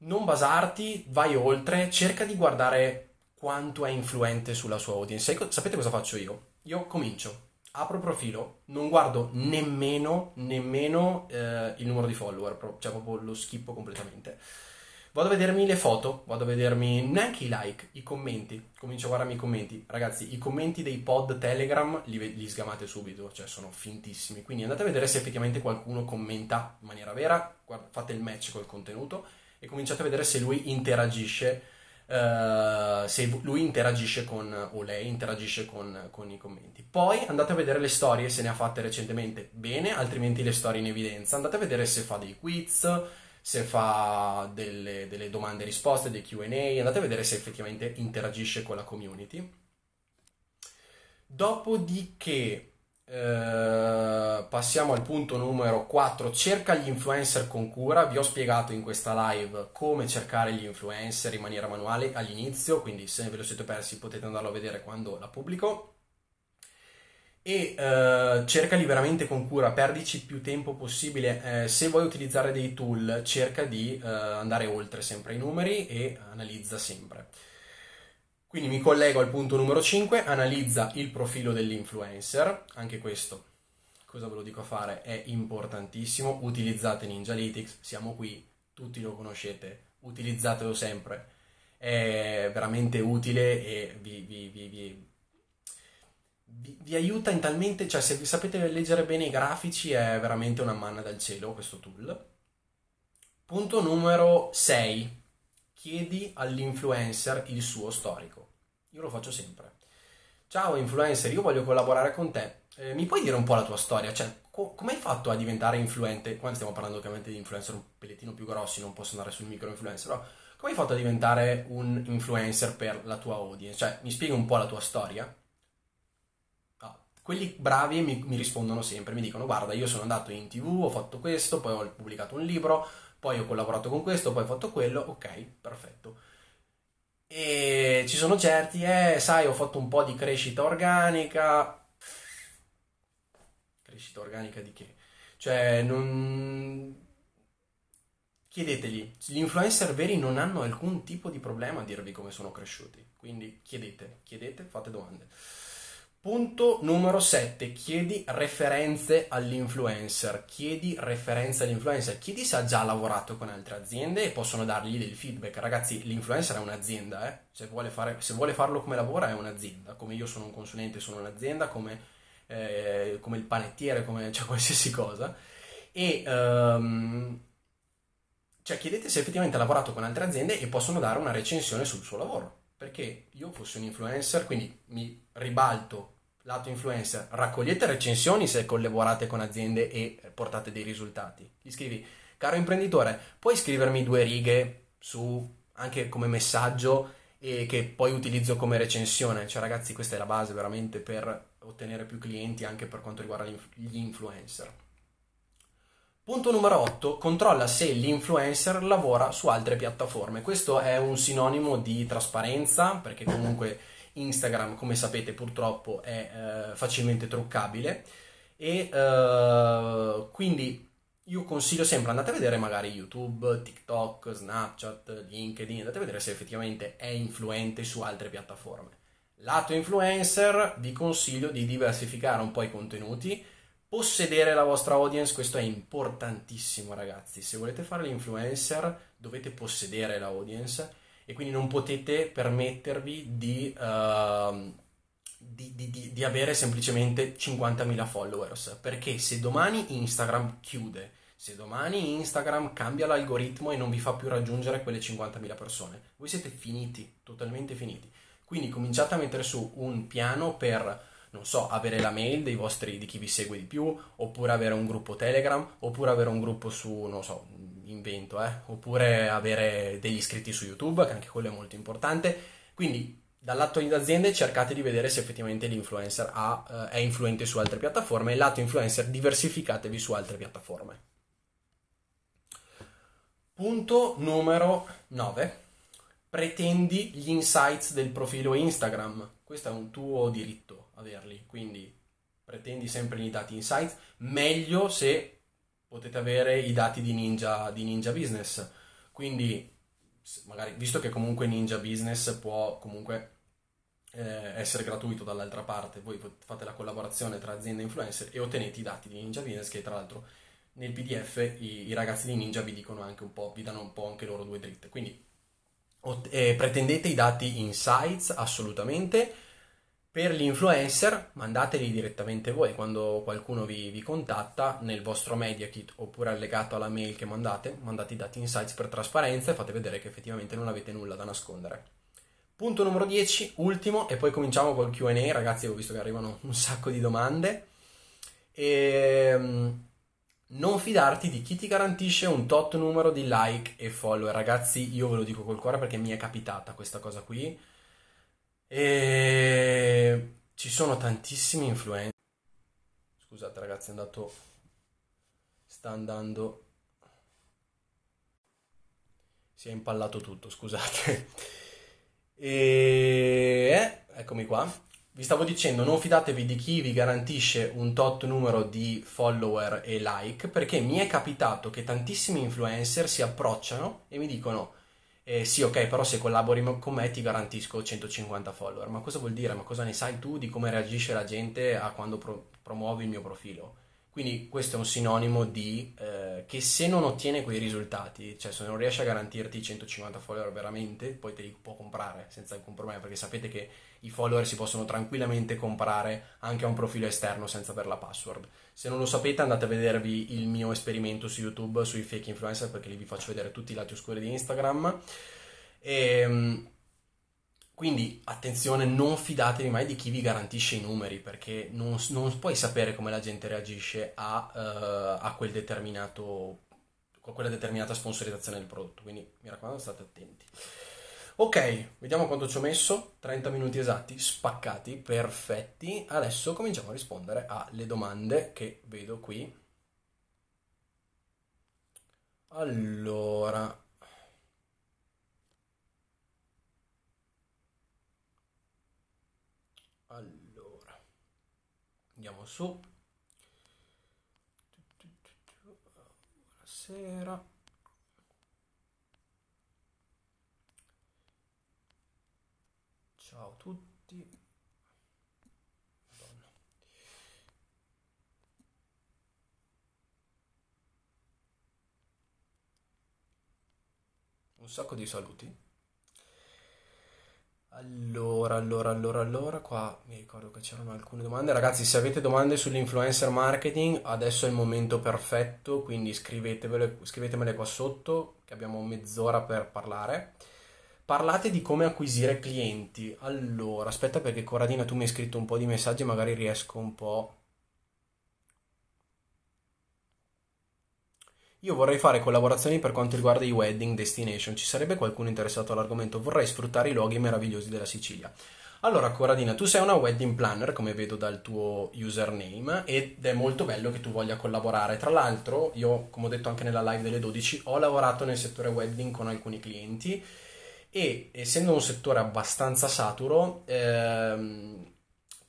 Non basarti, vai oltre, cerca di guardare quanto è influente sulla sua audience. Sapete cosa faccio io? Io comincio apro il profilo, non guardo nemmeno, nemmeno eh, il numero di follower, cioè proprio lo schippo completamente. Vado a vedermi le foto, vado a vedermi neanche i like, i commenti. Comincio a guardarmi i commenti. Ragazzi, i commenti dei pod Telegram li, li sgamate subito, cioè sono fintissimi. Quindi andate a vedere se effettivamente qualcuno commenta in maniera vera, guarda, fate il match col contenuto e cominciate a vedere se lui interagisce Uh, se lui interagisce con, o lei interagisce con, con, i commenti. Poi andate a vedere le storie, se ne ha fatte recentemente bene, altrimenti le storie in evidenza. Andate a vedere se fa dei quiz, se fa delle, delle domande e risposte, dei QA, andate a vedere se effettivamente interagisce con la community. Dopodiché eh, passiamo al punto numero 4, cerca gli influencer con cura. Vi ho spiegato in questa live come cercare gli influencer in maniera manuale all'inizio, quindi se ve lo siete persi potete andarlo a vedere quando la pubblico e uh, cercali veramente con cura, perdici più tempo possibile. Eh, se vuoi utilizzare dei tool, cerca di uh, andare oltre sempre i numeri e analizza sempre. Quindi mi collego al punto numero 5, analizza il profilo dell'influencer, anche questo, cosa ve lo dico a fare, è importantissimo, utilizzate Ninjalytics, siamo qui, tutti lo conoscete, utilizzatelo sempre, è veramente utile e vi, vi, vi, vi, aiuta in talmente, cioè se sapete leggere bene i grafici è veramente una manna dal cielo questo tool. Punto numero 6. Chiedi all'influencer il suo storico. Io lo faccio sempre. Ciao influencer, io voglio collaborare con te. Eh, mi puoi dire un po' la tua storia? Cioè, co- come hai fatto a diventare influente? Quando stiamo parlando ovviamente di influencer un pellettino più grossi, non posso andare sul micro influencer, però come hai fatto a diventare un influencer per la tua audience? Cioè, mi spieghi un po' la tua storia? quelli bravi mi, mi, rispondono sempre, mi dicono guarda io sono andato in tv, ho fatto questo, poi ho pubblicato un libro, poi ho collaborato con questo, poi ho fatto quello, ok, perfetto. E ci sono certi, eh, sai, ho fatto un po' di crescita organica. Crescita organica di che? Cioè, non... Chiedetegli, gli influencer veri non hanno alcun tipo di problema a dirvi come sono cresciuti, quindi chiedete, chiedete, fate domande. Punto numero 7, chiedi referenze all'influencer, chiedi referenze all'influencer, chiedi se ha già lavorato con altre aziende e possono dargli del feedback. Ragazzi, l'influencer è un'azienda, eh? se, vuole fare, se, vuole farlo come lavora è un'azienda, come io sono un consulente sono un'azienda, come, eh, come il panettiere, come cioè, qualsiasi cosa. E um, cioè, chiedete se effettivamente ha lavorato con altre aziende e possono dare una recensione sul suo lavoro. Perché io fossi un influencer, quindi mi ribalto lato influencer, raccogliete recensioni se collaborate con aziende e portate dei risultati. Gli scrivi, caro imprenditore, puoi scrivermi due righe su anche come messaggio e che poi utilizzo come recensione. Cioè, ragazzi, questa è la base veramente per ottenere più clienti anche per quanto riguarda gli influencer. Punto numero 8, controlla se l'influencer lavora su altre piattaforme. Questo è un sinonimo di trasparenza, perché comunque Instagram, come sapete, purtroppo è eh, facilmente truccabile e eh, quindi io consiglio sempre andate a vedere magari YouTube, TikTok, Snapchat, LinkedIn, andate a vedere se effettivamente è influente su altre piattaforme. Lato influencer, vi consiglio di diversificare un po' i contenuti, possedere la vostra audience, questo è importantissimo ragazzi. Se volete fare l'influencer dovete possedere l'audience e quindi non potete permettervi di, uh, di, di, di avere semplicemente 50.000 followers, perché se domani Instagram chiude, se domani Instagram cambia l'algoritmo e non vi fa più raggiungere quelle 50.000 persone, voi siete finiti, totalmente finiti. Quindi cominciate a mettere su un piano per non so, avere la mail dei vostri, di chi vi segue di più, oppure avere un gruppo Telegram, oppure avere un gruppo su, non so, invento, eh? oppure avere degli iscritti su YouTube, che anche quello è molto importante. Quindi dal lato aziende cercate di vedere se effettivamente l'influencer ha, eh, è influente su altre piattaforme e lato influencer diversificatevi su altre piattaforme. Punto numero 9. Pretendi gli insights del profilo Instagram. Questo è un tuo diritto averli, quindi pretendi sempre i dati insights. Meglio se potete avere i dati di Ninja, di Ninja Business. Quindi, magari, visto che comunque Ninja Business può comunque eh, essere gratuito dall'altra parte, voi fate la collaborazione tra aziende e influencer e ottenete i dati di Ninja Business che tra l'altro nel PDF i, i ragazzi di Ninja vi dicono anche un po', vi danno un po' anche loro due dritte. Quindi eh, pretendete i dati insights assolutamente per gli influencer mandateli direttamente voi quando qualcuno vi, vi, contatta nel vostro media kit oppure allegato alla mail che mandate, mandate i dati insights per trasparenza e fate vedere che effettivamente non avete nulla da nascondere. Punto numero 10, ultimo, e poi cominciamo col QA, ragazzi ho visto che arrivano un sacco di domande. E, ehm, non fidarti di chi ti garantisce un tot numero di like e follower. Ragazzi, io ve lo dico col cuore perché mi è capitata questa cosa qui. E ci sono tantissimi influencer. Scusate ragazzi, è andato... Sta andando... Si è impallato tutto, scusate. E... Eh, eccomi qua. Vi stavo dicendo, non fidatevi di chi vi garantisce un tot numero di follower e like, perché mi è capitato che tantissimi influencer si approcciano e mi dicono eh, sì, ok, però se collabori con me ti garantisco 150 follower. Ma cosa vuol dire? Ma cosa ne sai tu di come reagisce la gente a quando pro- promuovi il mio profilo? Quindi questo è un sinonimo di eh, che se non ottiene quei risultati, cioè se non riesce a garantirti 150 follower veramente, poi te li può comprare senza alcun problema, perché sapete che i follower si possono tranquillamente comprare anche a un profilo esterno senza avere la password. Se non lo sapete andate a vedervi il mio esperimento su YouTube sui fake influencer, perché lì vi faccio vedere tutti i lati oscuri di Instagram. E, ehm, quindi attenzione, non fidatevi mai di chi vi garantisce i numeri perché non, non puoi sapere come la gente reagisce a, uh, a, quel a quella determinata sponsorizzazione del prodotto. Quindi mi raccomando, state attenti. Ok, vediamo quanto ci ho messo. 30 minuti esatti, spaccati, perfetti. Adesso cominciamo a rispondere alle domande che vedo qui. Allora, andiamo su. Buonasera. Ciao a tutti. Madonna. Un sacco di saluti. Allora, allora, allora, allora, qua mi ricordo che c'erano alcune domande. Ragazzi, se avete domande sull'influencer marketing, adesso è il momento perfetto, quindi scrivetemele, scrivetemele qua sotto, che abbiamo mezz'ora per parlare. Parlate di come acquisire clienti. Allora, aspetta perché Corradina tu mi hai scritto un po' di messaggi, magari riesco un po' Io vorrei fare collaborazioni per quanto riguarda i wedding destination. Ci sarebbe qualcuno interessato all'argomento? Vorrei sfruttare i luoghi meravigliosi della Sicilia. Allora, Corradina, tu sei una wedding planner, come vedo dal tuo username, ed è molto bello che tu voglia collaborare. Tra l'altro, io, come ho detto anche nella live delle 12, ho lavorato nel settore wedding con alcuni clienti e essendo un settore abbastanza saturo, ehm,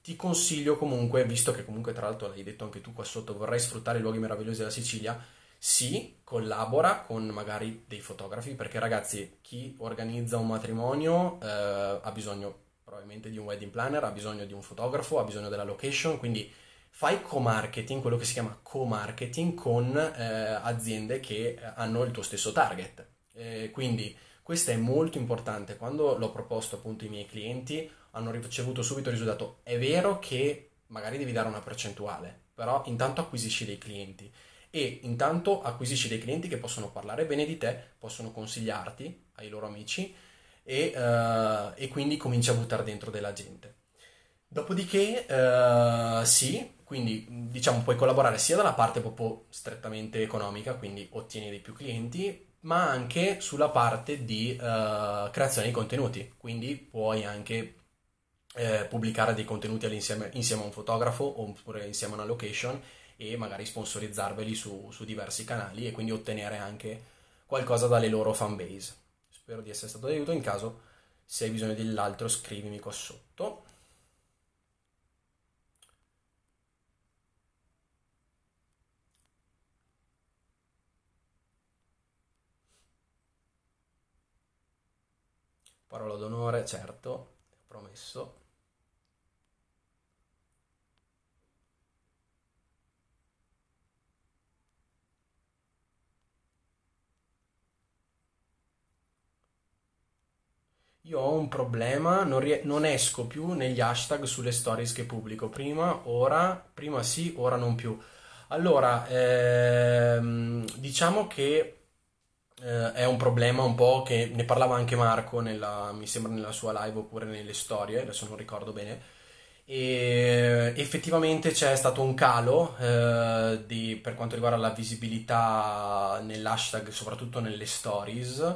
ti consiglio comunque, visto che comunque tra l'altro l'hai detto anche tu qua sotto, vorrei sfruttare i luoghi meravigliosi della Sicilia, sì, collabora con magari dei fotografi, perché ragazzi, chi organizza un matrimonio eh, ha bisogno probabilmente di un wedding planner, ha bisogno di un fotografo, ha bisogno della location, quindi fai co-marketing, quello che si chiama co-marketing con eh, aziende che hanno il tuo stesso target. Eh, quindi questo è molto importante. Quando l'ho proposto appunto ai miei clienti hanno ricevuto subito il risultato. È vero che magari devi dare una percentuale, però intanto acquisisci dei clienti e intanto acquisisci dei clienti che possono parlare bene di te, possono consigliarti ai loro amici e, uh, e quindi cominci a buttare dentro della gente. Dopodiché, uh, sì, quindi diciamo puoi collaborare sia dalla parte proprio strettamente economica, quindi ottieni dei più clienti, ma anche sulla parte di uh, creazione di contenuti, quindi puoi anche eh, pubblicare dei contenuti insieme a un fotografo oppure insieme a una location e magari sponsorizzarveli su, su diversi canali e quindi ottenere anche qualcosa dalle loro fanbase. Spero di essere stato d'aiuto, in caso se hai bisogno dell'altro scrivimi qua sotto. Parola d'onore, certo, promesso. Io ho un problema, non, rie- non esco più negli hashtag sulle stories che pubblico. Prima, ora, prima sì, ora non più. Allora, ehm, diciamo che eh, è un problema un po' che ne parlava anche Marco, nella, mi sembra nella sua live oppure nelle storie, adesso non ricordo bene. e effettivamente c'è stato un calo eh, di, per quanto riguarda la visibilità nell'hashtag, soprattutto nelle stories.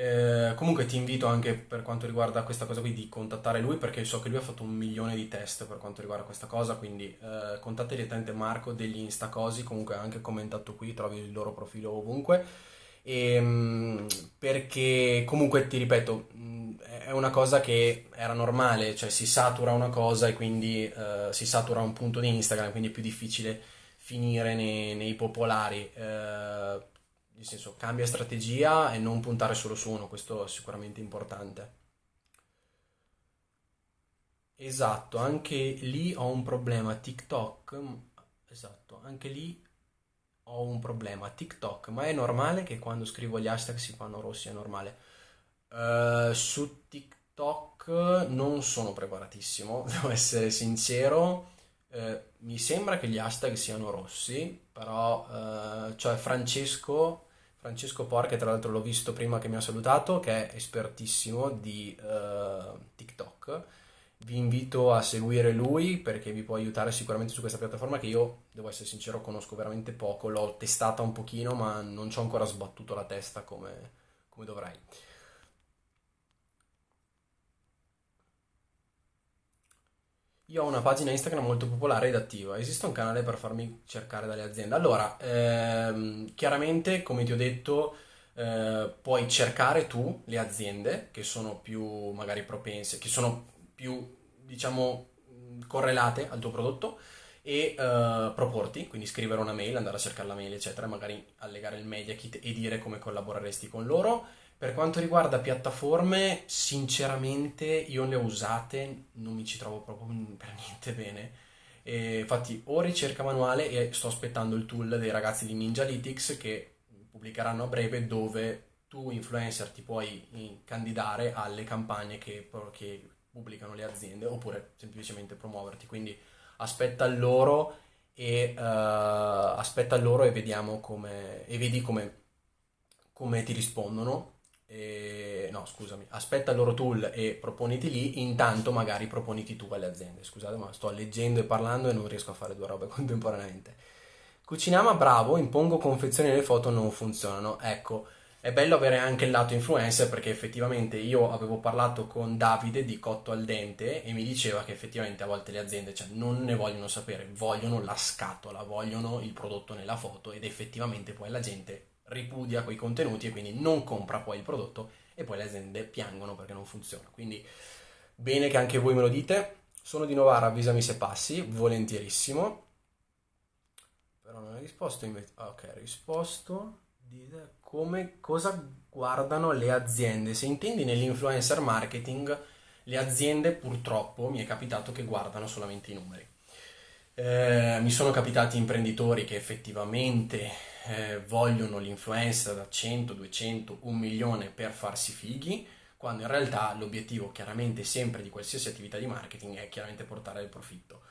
Eh, comunque ti invito anche per quanto riguarda questa cosa qui di contattare lui perché so che lui ha fatto un milione di test per quanto riguarda questa cosa, quindi eh, contatta direttamente Marco degli Instacosi, comunque anche commentato qui, trovi il loro profilo ovunque. E, ehm, perché comunque ti ripeto, è una cosa che era normale, cioè si satura una cosa e quindi uh, si satura un punto di Instagram, quindi è più difficile finire nei, nei popolari. Uh, nel senso, cambia strategia e non puntare solo su uno, questo è sicuramente importante. Esatto, anche lì ho un problema. TikTok, esatto, anche lì ho un problema. TikTok, ma è normale che quando scrivo gli hashtag si fanno rossi, è normale. Uh, su TikTok non sono preparatissimo, *laughs* devo essere sincero. Uh, mi sembra che gli hashtag siano rossi, però uh, cioè Francesco, Francesco Por, tra l'altro l'ho visto prima che mi ha salutato, che è espertissimo di TikTok. Vi invito a seguire lui perché vi può aiutare sicuramente su questa piattaforma che io, devo essere sincero, conosco veramente poco. L'ho testata un pochino, ma non ci ho ancora sbattuto la testa come, come dovrei. Io ho una pagina Instagram molto popolare ed attiva. Esiste un canale per farmi cercare dalle aziende? Allora, ehm, chiaramente, come ti ho detto, eh, puoi cercare tu le aziende che sono più magari propense, che sono più, diciamo, correlate al tuo prodotto e uh, proporti, quindi scrivere una mail, andare a cercare la mail, eccetera, magari allegare il media kit e dire come collaboreresti con loro per quanto riguarda piattaforme, sinceramente io le ho usate, non mi ci trovo proprio per niente bene. E infatti ho ricerca manuale e sto aspettando il tool dei ragazzi di Ninjalytics che pubblicheranno a breve dove tu influencer ti puoi candidare alle campagne che, che pubblicano le aziende oppure semplicemente promuoverti. Quindi aspetta loro e, uh, aspetta loro e vediamo come e vedi come, come ti rispondono eh, no, scusami, aspetta il loro tool e proponiti lì, intanto magari proponiti tu alle aziende. Scusate, ma sto leggendo e parlando e non riesco a fare due robe *laughs* contemporaneamente. Cucinama bravo, impongo confezioni le foto non funzionano. Ecco, è bello avere anche il lato influencer perché effettivamente io avevo parlato con Davide di Cotto al Dente e mi diceva che effettivamente a volte le aziende cioè, non ne vogliono sapere, vogliono la scatola, vogliono il prodotto nella foto ed effettivamente poi la gente ripudia quei contenuti e quindi non compra poi il prodotto e poi le aziende piangono perché non funziona. Quindi bene che anche voi me lo dite. Sono di Novara, avvisami se passi, volentierissimo. Però non hai risposto invece. Ah, ok, risposto. Come cosa guardano le aziende. Se intendi nell'influencer marketing, le aziende purtroppo mi è capitato che guardano solamente i numeri. Eh, mi sono capitati imprenditori che effettivamente eh, vogliono l'influencer da 100, 200, 1 milione per farsi fighi, quando in realtà l'obiettivo chiaramente sempre di qualsiasi attività di marketing è chiaramente portare il profitto.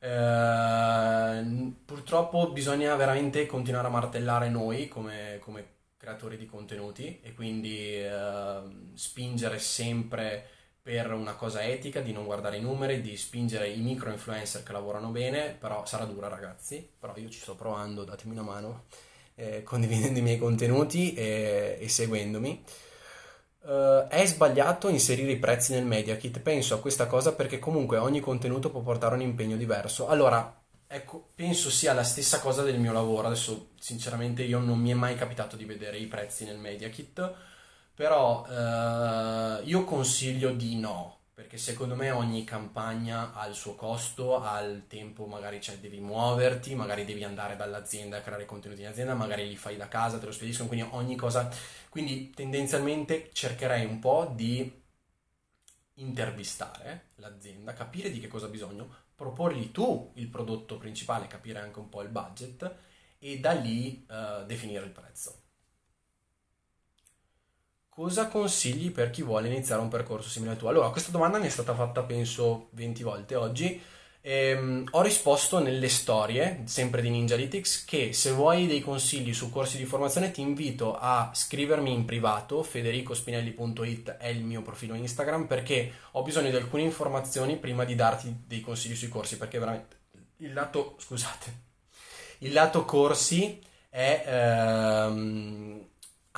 Eh, purtroppo bisogna veramente continuare a martellare noi come, come creatori di contenuti e quindi eh, spingere sempre per una cosa etica, di non guardare i numeri, di spingere i micro influencer che lavorano bene, però sarà dura ragazzi, però io ci sto provando, datemi una mano, eh, condividendo i miei contenuti e, e seguendomi. Uh, è sbagliato inserire i prezzi nel media kit? Penso a questa cosa perché comunque ogni contenuto può portare un impegno diverso. Allora, ecco, penso sia la stessa cosa del mio lavoro. Adesso, sinceramente, io non mi è mai capitato di vedere i prezzi nel media kit però eh, io consiglio di no, perché secondo me ogni campagna ha il suo costo, ha il tempo, magari cioè, devi muoverti, magari devi andare dall'azienda a creare contenuti in azienda, magari li fai da casa, te lo spediscono, quindi ogni cosa... Quindi tendenzialmente cercherei un po' di intervistare l'azienda, capire di che cosa ha bisogno, proporgli tu il prodotto principale, capire anche un po' il budget e da lì uh, definire il prezzo. Cosa consigli per chi vuole iniziare un percorso simile al tuo? Allora, questa domanda mi è stata fatta penso 20 volte oggi. Ehm, ho risposto nelle storie, sempre di Ninjalytics, che se vuoi dei consigli su corsi di formazione ti invito a scrivermi in privato, federicospinelli.it è il mio profilo Instagram, perché ho bisogno di alcune informazioni prima di darti dei consigli sui corsi, perché veramente il lato, scusate, il lato corsi è ehm,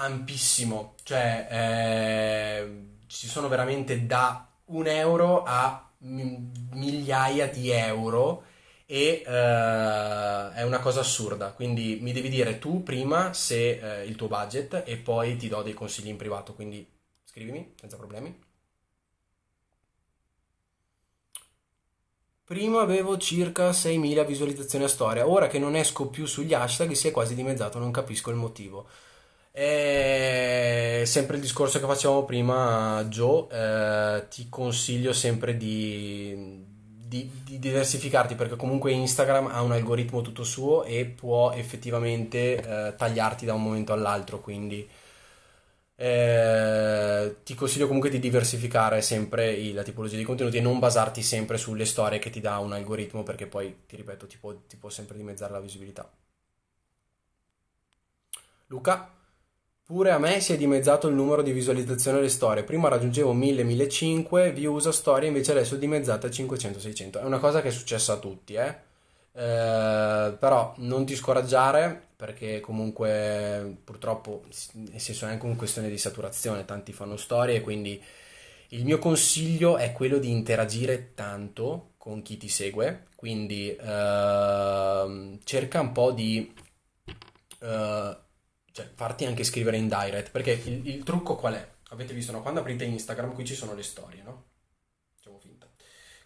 ampissimo, cioè eh, ci sono veramente da un euro a migliaia di euro e uh, è una cosa assurda. Quindi mi devi dire tu prima se uh, il tuo budget e poi ti do dei consigli in privato. Quindi scrivimi senza problemi. Prima avevo circa 6.000 visualizzazioni a storia, ora che non esco più sugli hashtag si è quasi dimezzato, non capisco il motivo. È sempre il discorso che facevamo prima, Joe. Eh, ti consiglio sempre di, di, di, diversificarti perché comunque Instagram ha un algoritmo tutto suo e può effettivamente eh, tagliarti da un momento all'altro. Quindi eh, ti consiglio comunque di diversificare sempre la tipologia di contenuti e non basarti sempre sulle storie che ti dà un algoritmo perché poi, ti ripeto, ti può, ti può sempre dimezzare la visibilità. Luca? Pure a me si è dimezzato il numero di visualizzazioni alle storie. Prima raggiungevo 1000-1500 views a storie, invece adesso è dimezzata a 500-600. È una cosa che è successa a tutti, eh? Eh, però non ti scoraggiare perché comunque purtroppo nel senso è anche una questione di saturazione, tanti fanno storie quindi il mio consiglio è quello di interagire tanto con chi ti segue, quindi eh, cerca un po' di eh, cioè, farti anche scrivere in direct, perché il, il trucco qual è? Avete visto, no? Quando aprite Instagram, qui ci sono le storie, no? Facciamo finta.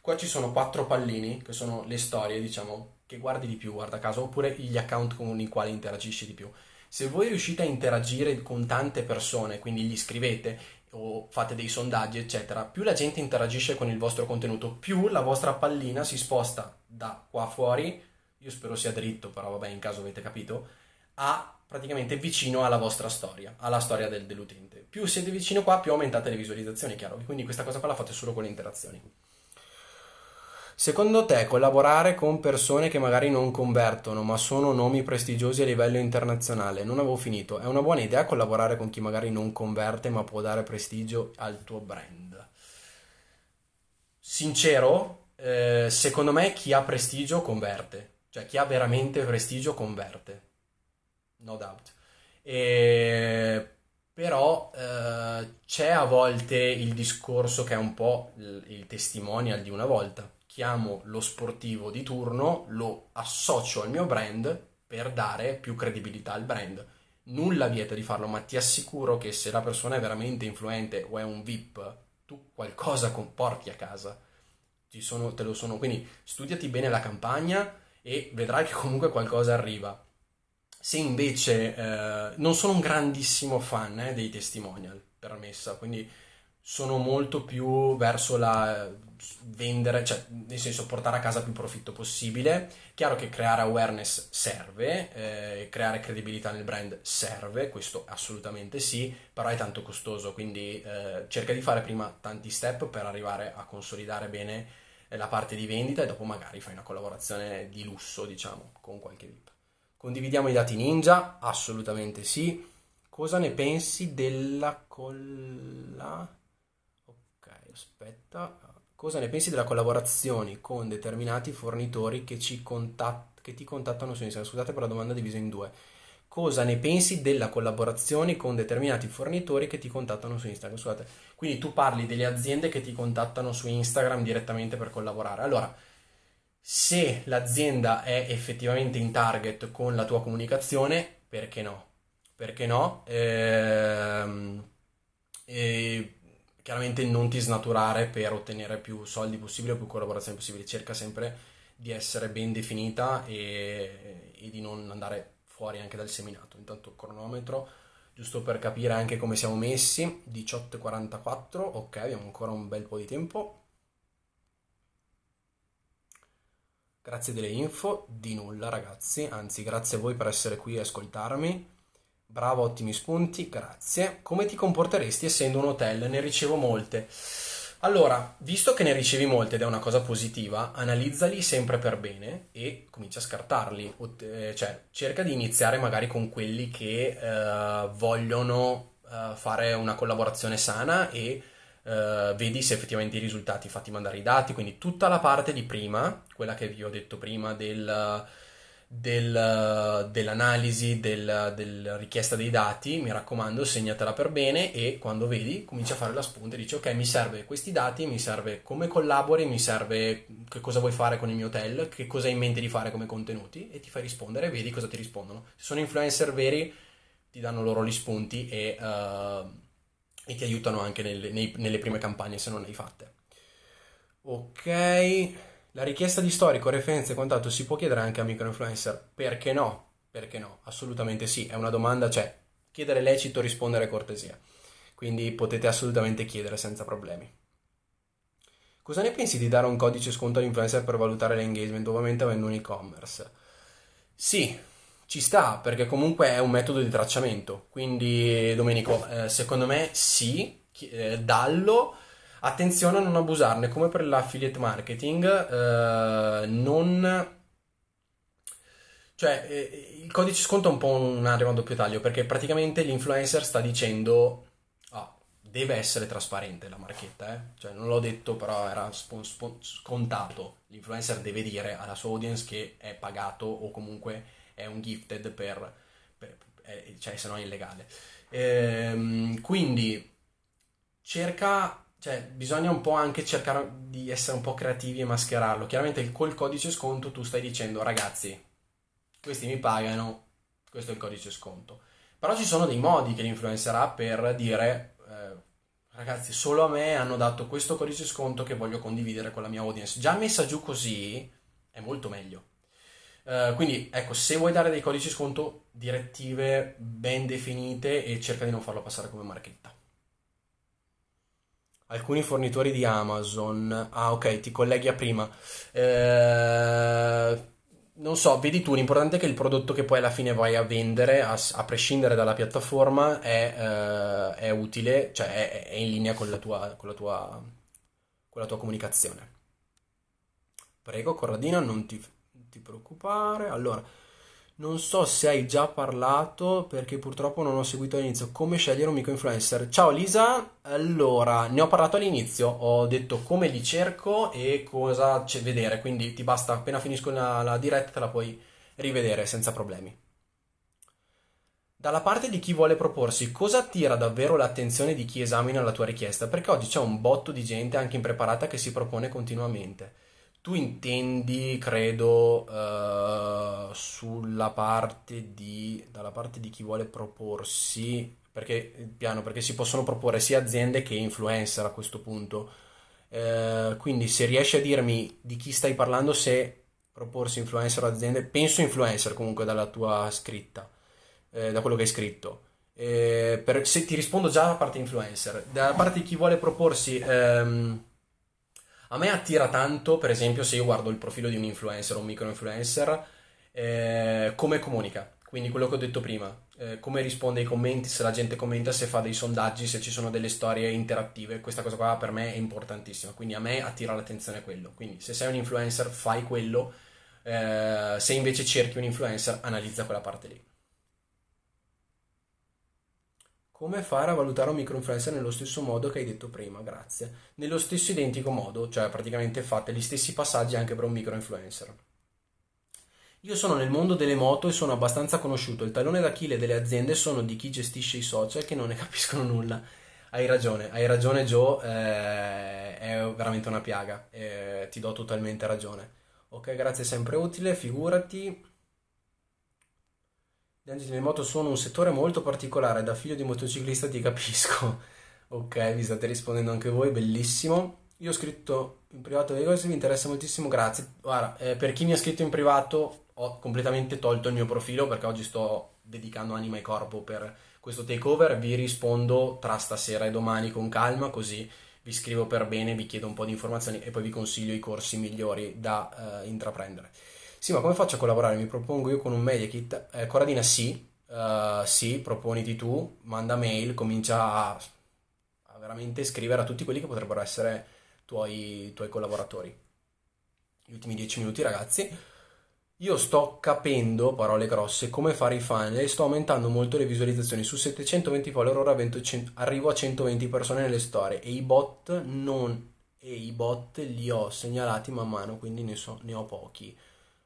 Qua ci sono quattro pallini, che sono le storie, diciamo, che guardi di più, guarda caso, oppure gli account con i quali interagisci di più. Se voi riuscite a interagire con tante persone, quindi gli scrivete o fate dei sondaggi, eccetera, più la gente interagisce con il vostro contenuto, più la vostra pallina si sposta da qua fuori, io spero sia dritto, però vabbè, in caso avete capito, a praticamente vicino alla vostra storia, alla storia del, dell'utente. Più siete vicino qua, più aumentate le visualizzazioni, chiaro. Quindi questa cosa qua la fate solo con le interazioni. Secondo te collaborare con persone che magari non convertono, ma sono nomi prestigiosi a livello internazionale, non avevo finito, è una buona idea collaborare con chi magari non converte, ma può dare prestigio al tuo brand? Sincero, eh, secondo me chi ha prestigio converte, cioè chi ha veramente prestigio converte no doubt. E, però eh, c'è a volte il discorso che è un po' il, il testimonial di una volta. Chiamo lo sportivo di turno, lo associo al mio brand per dare più credibilità al brand. Nulla vieta di farlo, ma ti assicuro che se la persona è veramente influente o è un VIP, tu qualcosa comporti a casa. Ci sono, te lo sono. Quindi studiati bene la campagna e vedrai che comunque qualcosa arriva. Se invece eh, non sono un grandissimo fan eh, dei testimonial per messa, quindi sono molto più verso la vendere, cioè nel senso portare a casa più profitto possibile. Chiaro che creare awareness serve, eh, creare credibilità nel brand serve, questo assolutamente sì, però è tanto costoso, quindi eh, cerca di fare prima tanti step per arrivare a consolidare bene eh, la parte di vendita e dopo magari fai una collaborazione di lusso, diciamo, con qualche VIP. Condividiamo i dati ninja? Assolutamente sì. Cosa ne pensi della colla... Ok, aspetta. Cosa ne pensi della collaborazione con determinati fornitori che, contat... che ti contattano su Instagram? Scusate per la domanda divisa in due. Cosa ne pensi della collaborazione con determinati fornitori che ti contattano su Instagram? Scusate. Quindi tu parli delle aziende che ti contattano su Instagram direttamente per collaborare. Allora, se l'azienda è effettivamente in target con la tua comunicazione, perché no? Perché no? Ehm, e chiaramente non ti snaturare per ottenere più soldi possibile o più collaborazioni possibili. Cerca sempre di essere ben definita e, e di non andare fuori anche dal seminato. Intanto cronometro, giusto per capire anche come siamo messi, 18.44, ok, abbiamo ancora un bel po' di tempo. Grazie delle info, di nulla ragazzi, anzi grazie a voi per essere qui e ascoltarmi. Bravo, ottimi spunti, grazie. Come ti comporteresti essendo un hotel? Ne ricevo molte. Allora, visto che ne ricevi molte ed è una cosa positiva, analizzali sempre per bene e comincia a scartarli. Eh, cioè, cerca di iniziare magari con quelli che uh, vogliono uh, fare una collaborazione sana e uh, vedi se effettivamente i risultati fatti mandare i dati. Quindi tutta la parte di prima, quella che vi ho detto prima del del, dell'analisi, del, della richiesta dei dati, mi raccomando, segnatela per bene e quando vedi cominci a fare la spunta e dici ok, mi serve questi dati, mi serve come collabori, mi serve che cosa vuoi fare con il mio hotel, che cosa hai in mente di fare come contenuti e ti fai rispondere e vedi cosa ti rispondono. Se sono influencer veri ti danno loro gli spunti e, uh, e ti aiutano anche nelle, nei, nelle prime campagne se non le hai fatte. Ok. La richiesta di storico, referenze e quant'altro si può chiedere anche a microinfluencer? Perché no? Perché no? Assolutamente sì, è una domanda, cioè chiedere lecito, rispondere cortesia. Quindi potete assolutamente chiedere senza problemi. Cosa ne pensi di dare un codice sconto all'influencer per valutare l'engagement, ovviamente avendo un e-commerce? Sì, ci sta, perché comunque è un metodo di tracciamento. Quindi, Domenico, eh, secondo me sì, eh, dallo Attenzione a non abusarne, come per l'affiliate marketing, eh, non... Cioè, eh, il codice sconto è un po' un'arma a doppio taglio, perché praticamente l'influencer sta dicendo... Oh, deve essere trasparente la marchetta, eh? Cioè, non l'ho detto, però era spon- spon- scontato. L'influencer deve dire alla sua audience che è pagato o comunque è un gifted per... per eh, cioè, se no è illegale. Ehm, quindi cerca cioè, bisogna un po' anche cercare di essere un po' creativi e mascherarlo. Chiaramente col codice sconto tu stai dicendo, ragazzi, questi mi pagano, questo è il codice sconto. Però ci sono dei modi che l'influencer ha per dire, eh, ragazzi, solo a me hanno dato questo codice sconto che voglio condividere con la mia audience. Già messa giù così è molto meglio. Uh, quindi ecco, se vuoi dare dei codici sconto, direttive ben definite e cerca di non farlo passare come marchetta alcuni fornitori di Amazon. Ah, ok, ti colleghi a prima. Eh, non so, vedi tu, l'importante è che il prodotto che poi alla fine vai a vendere, a, a prescindere dalla piattaforma, è, eh, è utile, cioè è, è, in linea con la tua, con la tua, con la tua comunicazione. Prego, Corradina, non ti, ti preoccupare. Allora. Non so se hai già parlato perché purtroppo non ho seguito all'inizio come scegliere un microinfluencer. Ciao Lisa, allora ne ho parlato all'inizio, ho detto come li cerco e cosa c'è vedere, quindi ti basta appena finisco la, la diretta te la puoi rivedere senza problemi. Dalla parte di chi vuole proporsi, cosa attira davvero l'attenzione di chi esamina la tua richiesta? Perché oggi c'è un botto di gente anche impreparata che si propone continuamente. Tu intendi, credo, uh, sulla parte di, dalla parte di chi vuole proporsi, perché, piano, perché si possono proporre sia aziende che influencer a questo punto. Uh, quindi se riesci a dirmi di chi stai parlando, se proporsi influencer o aziende, penso influencer comunque dalla tua scritta, eh, da quello che hai scritto. Eh, per, se ti rispondo già dalla parte influencer, dalla parte di chi vuole proporsi... Ehm, a me attira tanto, per esempio, se io guardo il profilo di un influencer o un micro influencer, eh, come comunica. Quindi quello che ho detto prima, eh, come risponde ai commenti, se la gente commenta, se fa dei sondaggi, se ci sono delle storie interattive, questa cosa qua per me è importantissima. Quindi a me attira l'attenzione quello. Quindi se sei un influencer, fai quello. Eh, se invece cerchi un influencer, analizza quella parte lì. Come fare a valutare un microinfluencer nello stesso modo che hai detto prima? Grazie. Nello stesso identico modo, cioè praticamente fate gli stessi passaggi anche per un microinfluencer. Io sono nel mondo delle moto e sono abbastanza conosciuto. Il tallone d'Achille delle aziende sono di chi gestisce i social che non ne *laughs* capiscono nulla. Hai ragione, hai ragione Joe, eh, è veramente una piaga, eh, ti do totalmente ragione. Ok, grazie, sempre utile, figurati. Gli angeli di moto sono un settore molto particolare, da figlio di motociclista ti capisco. *laughs* ok, vi state rispondendo anche voi, bellissimo. Io ho scritto in privato delle cose, mi interessa moltissimo, grazie. Guarda, eh, per chi mi ha scritto in privato ho completamente tolto il mio profilo perché oggi sto dedicando anima e corpo per questo takeover. Vi rispondo tra stasera e domani con calma, così vi scrivo per bene, vi chiedo un po' di informazioni e poi vi consiglio i corsi migliori da uh, intraprendere. Sì, ma come faccio a collaborare? Mi propongo io con un media kit? Eh, Corradina, sì, uh, sì, proponiti tu, manda mail, comincia a, veramente scrivere a tutti quelli che potrebbero essere tuoi, tuoi collaboratori. Gli ultimi 10 minuti, ragazzi. Io sto capendo, parole grosse, come fare i funnel e sto aumentando molto le visualizzazioni. Su 720 follower ora arrivo a 120 persone nelle storie e i bot non e i bot li ho segnalati man mano, quindi ne, so, ne ho pochi.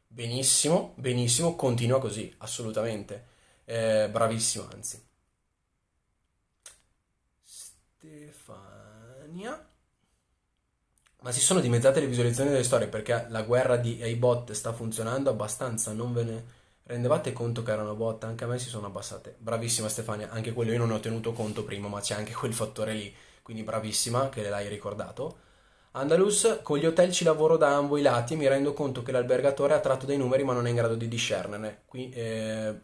Benissimo, benissimo, continua così, assolutamente. Eh, bravissimo, anzi. Stefania. Ma si sono dimezzate le visualizzazioni delle storie perché la guerra di AI bot sta funzionando abbastanza, non ve ne rendevate conto che erano bot, anche a me si sono abbassate. Bravissima Stefania, anche quello io non ne ho tenuto conto prima, ma c'è anche quel fattore lì, quindi bravissima che l'hai ricordato. Andalus, con gli hotel ci lavoro da ambo i lati e mi rendo conto che l'albergatore ha tratto dei numeri ma non è in grado di discernerne. Qui eh,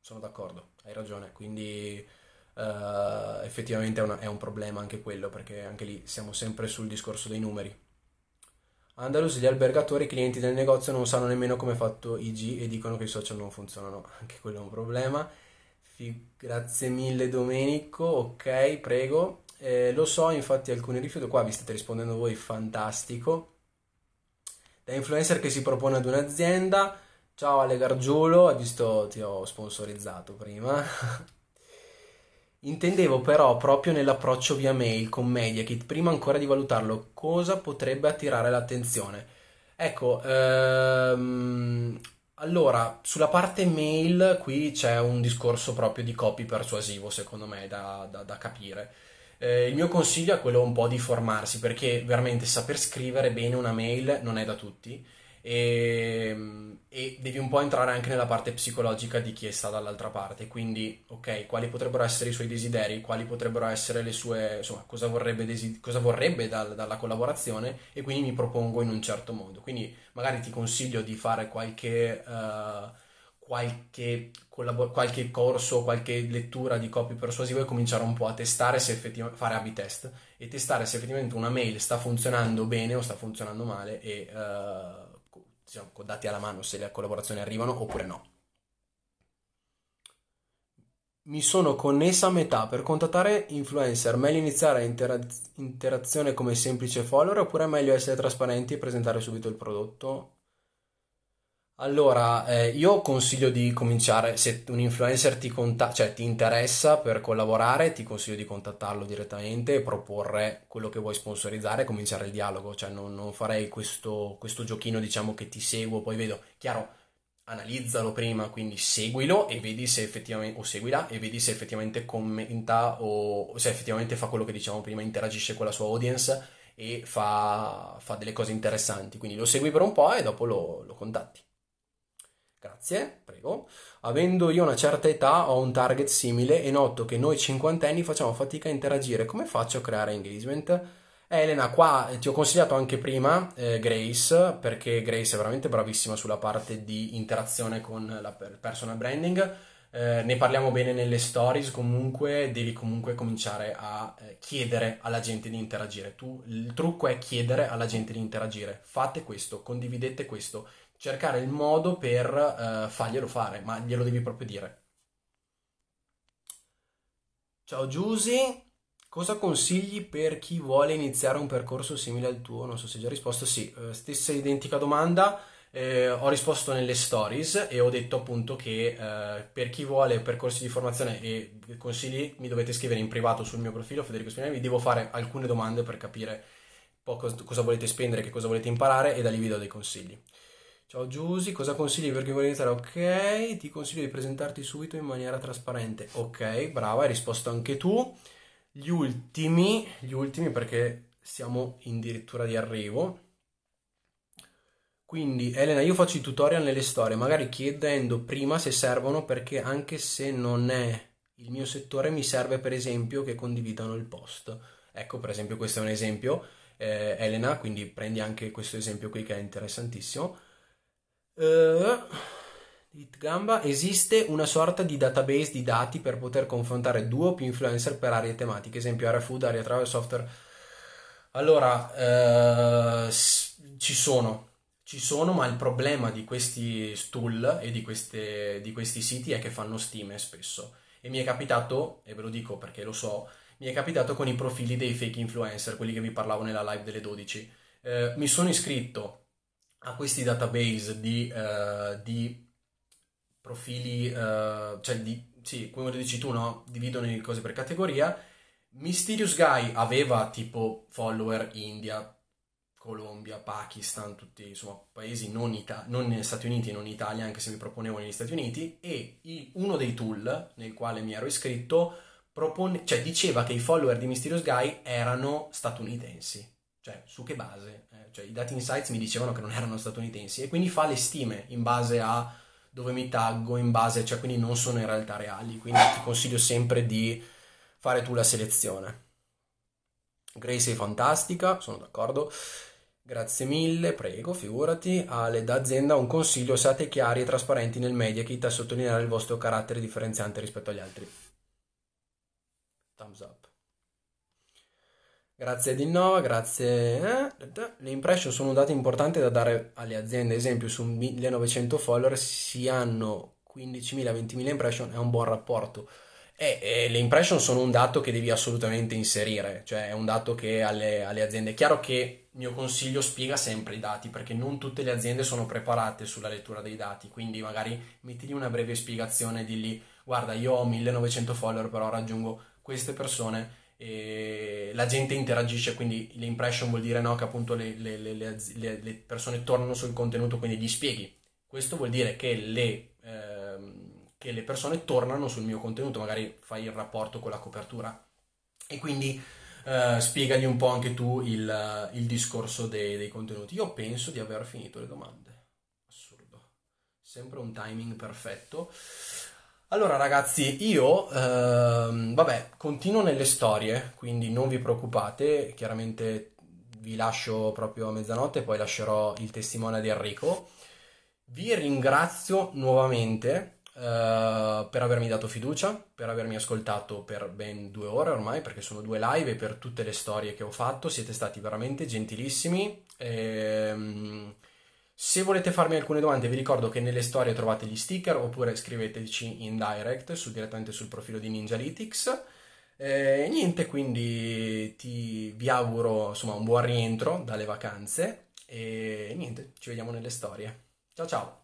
sono d'accordo, hai ragione, quindi eh, effettivamente è, una, è, un problema anche quello perché anche lì siamo sempre sul discorso dei numeri. Andalus, gli albergatori, i clienti del negozio non sanno nemmeno come è fatto IG e dicono che i social non funzionano, *laughs* anche quello è un problema. Grazie mille Domenico, ok, prego. Eh, lo so, infatti alcuni rifiuto qua, vi state rispondendo voi, fantastico. Da influencer che si propone ad un'azienda. Ciao Ale Gargiulo, hai visto, ti ho sponsorizzato prima. *laughs* Intendevo però proprio nell'approccio via mail con MediaKit, prima ancora di valutarlo, cosa potrebbe attirare l'attenzione. Ecco, ehm, allora, sulla parte mail qui c'è un discorso proprio di copy persuasivo, secondo me, da, da, da capire. Eh, il mio consiglio è quello un po' di formarsi perché veramente saper scrivere bene una mail non è da tutti e, e, devi un po' entrare anche nella parte psicologica di chi sta dall'altra parte. Quindi, ok, quali potrebbero essere i suoi desideri, quali potrebbero essere le sue, insomma, cosa vorrebbe, desi- cosa vorrebbe dal, dalla collaborazione e quindi mi propongo in un certo modo. Quindi magari ti consiglio di fare qualche... Uh, qualche, collabor- qualche corso, qualche lettura di copy persuasivo e cominciare un po' a testare se effettivamente, fare A-B test e testare se effettivamente una mail sta funzionando bene o sta funzionando male e uh, diciamo, con dati alla mano se le collaborazioni arrivano oppure no. Mi sono connessa a metà per contattare influencer. Meglio iniziare intera- interazione come semplice follower oppure è meglio essere trasparenti e presentare subito il prodotto? Allora, eh, io consiglio di cominciare, se un influencer ti, conta- cioè, ti interessa per collaborare, ti consiglio di contattarlo direttamente e proporre quello che vuoi sponsorizzare e cominciare il dialogo, cioè non, non farei questo, questo, giochino diciamo che ti seguo, poi vedo, chiaro, analizzalo prima, quindi seguilo e vedi se effettivamente, o seguila e vedi se effettivamente commenta o se effettivamente fa quello che diciamo prima, interagisce con la sua audience e fa, fa delle cose interessanti, quindi lo segui per un po' e dopo lo, lo contatti. Grazie, prego. Avendo io una certa età ho un target simile e noto che noi cinquantenni facciamo fatica a interagire. Come faccio a creare engagement? Eh, Elena, qua ti ho consigliato anche prima eh, Grace, perché Grace è veramente bravissima sulla parte di interazione con la personal branding. Eh, ne parliamo bene nelle stories, comunque devi comunque cominciare a eh, chiedere alla gente di interagire. Tu, il trucco è chiedere alla gente di interagire. Fate questo, condividete questo cercare il modo per uh, farglielo fare, ma glielo devi proprio dire. Ciao Giusy, cosa consigli per chi vuole iniziare un percorso simile al tuo? Non so se hai già risposto, sì, uh, stessa identica domanda. Eh, ho risposto nelle stories e ho detto appunto che eh, per chi vuole percorsi di formazione e consigli mi dovete scrivere in privato sul mio profilo Federico Spinelli, vi devo fare alcune domande per capire cosa volete spendere, che cosa volete imparare e da lì vi do dei consigli. Ciao Giusy, cosa consigli per chi vuole iniziare? Ok, ti consiglio di presentarti subito in maniera trasparente. Ok, brava, hai risposto anche tu. Gli ultimi, gli ultimi perché siamo addirittura di arrivo. Quindi, Elena, io faccio i tutorial nelle storie, magari chiedendo prima se servono perché anche se non è il mio settore mi serve per esempio che condividano il post. Ecco, per esempio, questo è un esempio, eh, Elena, quindi prendi anche questo esempio qui che è interessantissimo Uh, gamba, esiste una sorta di database di dati per poter confrontare due o più influencer per aree tematiche, esempio area food, area travel, software. Allora, uh, ci sono, ci sono, ma il problema di questi tool e di, queste, di questi siti è che fanno stime spesso. E mi è capitato, e ve lo dico perché lo so, mi è capitato con i profili dei fake influencer, quelli che vi parlavo nella live delle 12. Eh, mi sono iscritto a questi database di, eh, di profili, eh, cioè di, sì, come dici tu, no? Dividono le cose per categoria. Mysterious Guy aveva tipo follower India, Colombia, Pakistan, tutti insomma paesi non, Ita- non Stati Uniti, non Italia, anche se mi proponevo negli Stati Uniti, e uno dei tool nel quale mi ero iscritto propone- cioè, diceva che i follower di Mysterious Guy erano statunitensi. Cioè, su che base? Cioè, i dati insights mi dicevano che non erano statunitensi e quindi fa le stime in base a dove mi taggo, in base, cioè quindi non sono in realtà reali. Quindi ti consiglio sempre di fare tu la selezione. Grace sei fantastica, sono d'accordo. Grazie mille, prego, figurati. Ale d'azienda un consiglio, siate chiari e trasparenti nel media kit a sottolineare il vostro carattere differenziante rispetto agli altri. Thumbs up. Grazie ad Innova, grazie. Eh? Le impression sono un dato importante da dare alle aziende. Ad esempio, su 1900 follower si hanno 15.000-20.000 impression, è un buon rapporto. E, e, le impression sono un dato che devi assolutamente inserire, cioè è un dato che alle, alle aziende. È chiaro che il mio consiglio spiega sempre i dati, perché non tutte le aziende sono preparate sulla lettura dei dati, quindi magari mettigli una breve spiegazione, digli guarda io ho 1900 follower però raggiungo queste persone la gente interagisce, quindi l'impression vuol dire no, che appunto le, le, le, le, persone tornano sul contenuto, quindi gli spieghi. Questo vuol dire che le, ehm, che le persone tornano sul mio contenuto, magari fai il rapporto con la copertura e quindi eh, spiegagli un po' anche tu il, il discorso dei, dei contenuti. Io penso di aver finito le domande. Assurdo. Sempre un timing perfetto. Allora ragazzi, io ehm, vabbè, continuo nelle storie, quindi non vi preoccupate, chiaramente vi lascio proprio a mezzanotte, poi lascerò il testimone di Enrico. Vi ringrazio nuovamente eh, per avermi dato fiducia, per avermi ascoltato per ben due ore ormai, perché sono due live e per tutte le storie che ho fatto, siete stati veramente gentilissimi. Ehm, se volete farmi alcune domande, vi ricordo che nelle storie trovate gli sticker oppure scriveteci in direct su, direttamente sul profilo di Ninjalytics. E niente, quindi ti, vi auguro insomma un buon rientro dalle vacanze e niente, ci vediamo nelle storie. Ciao ciao!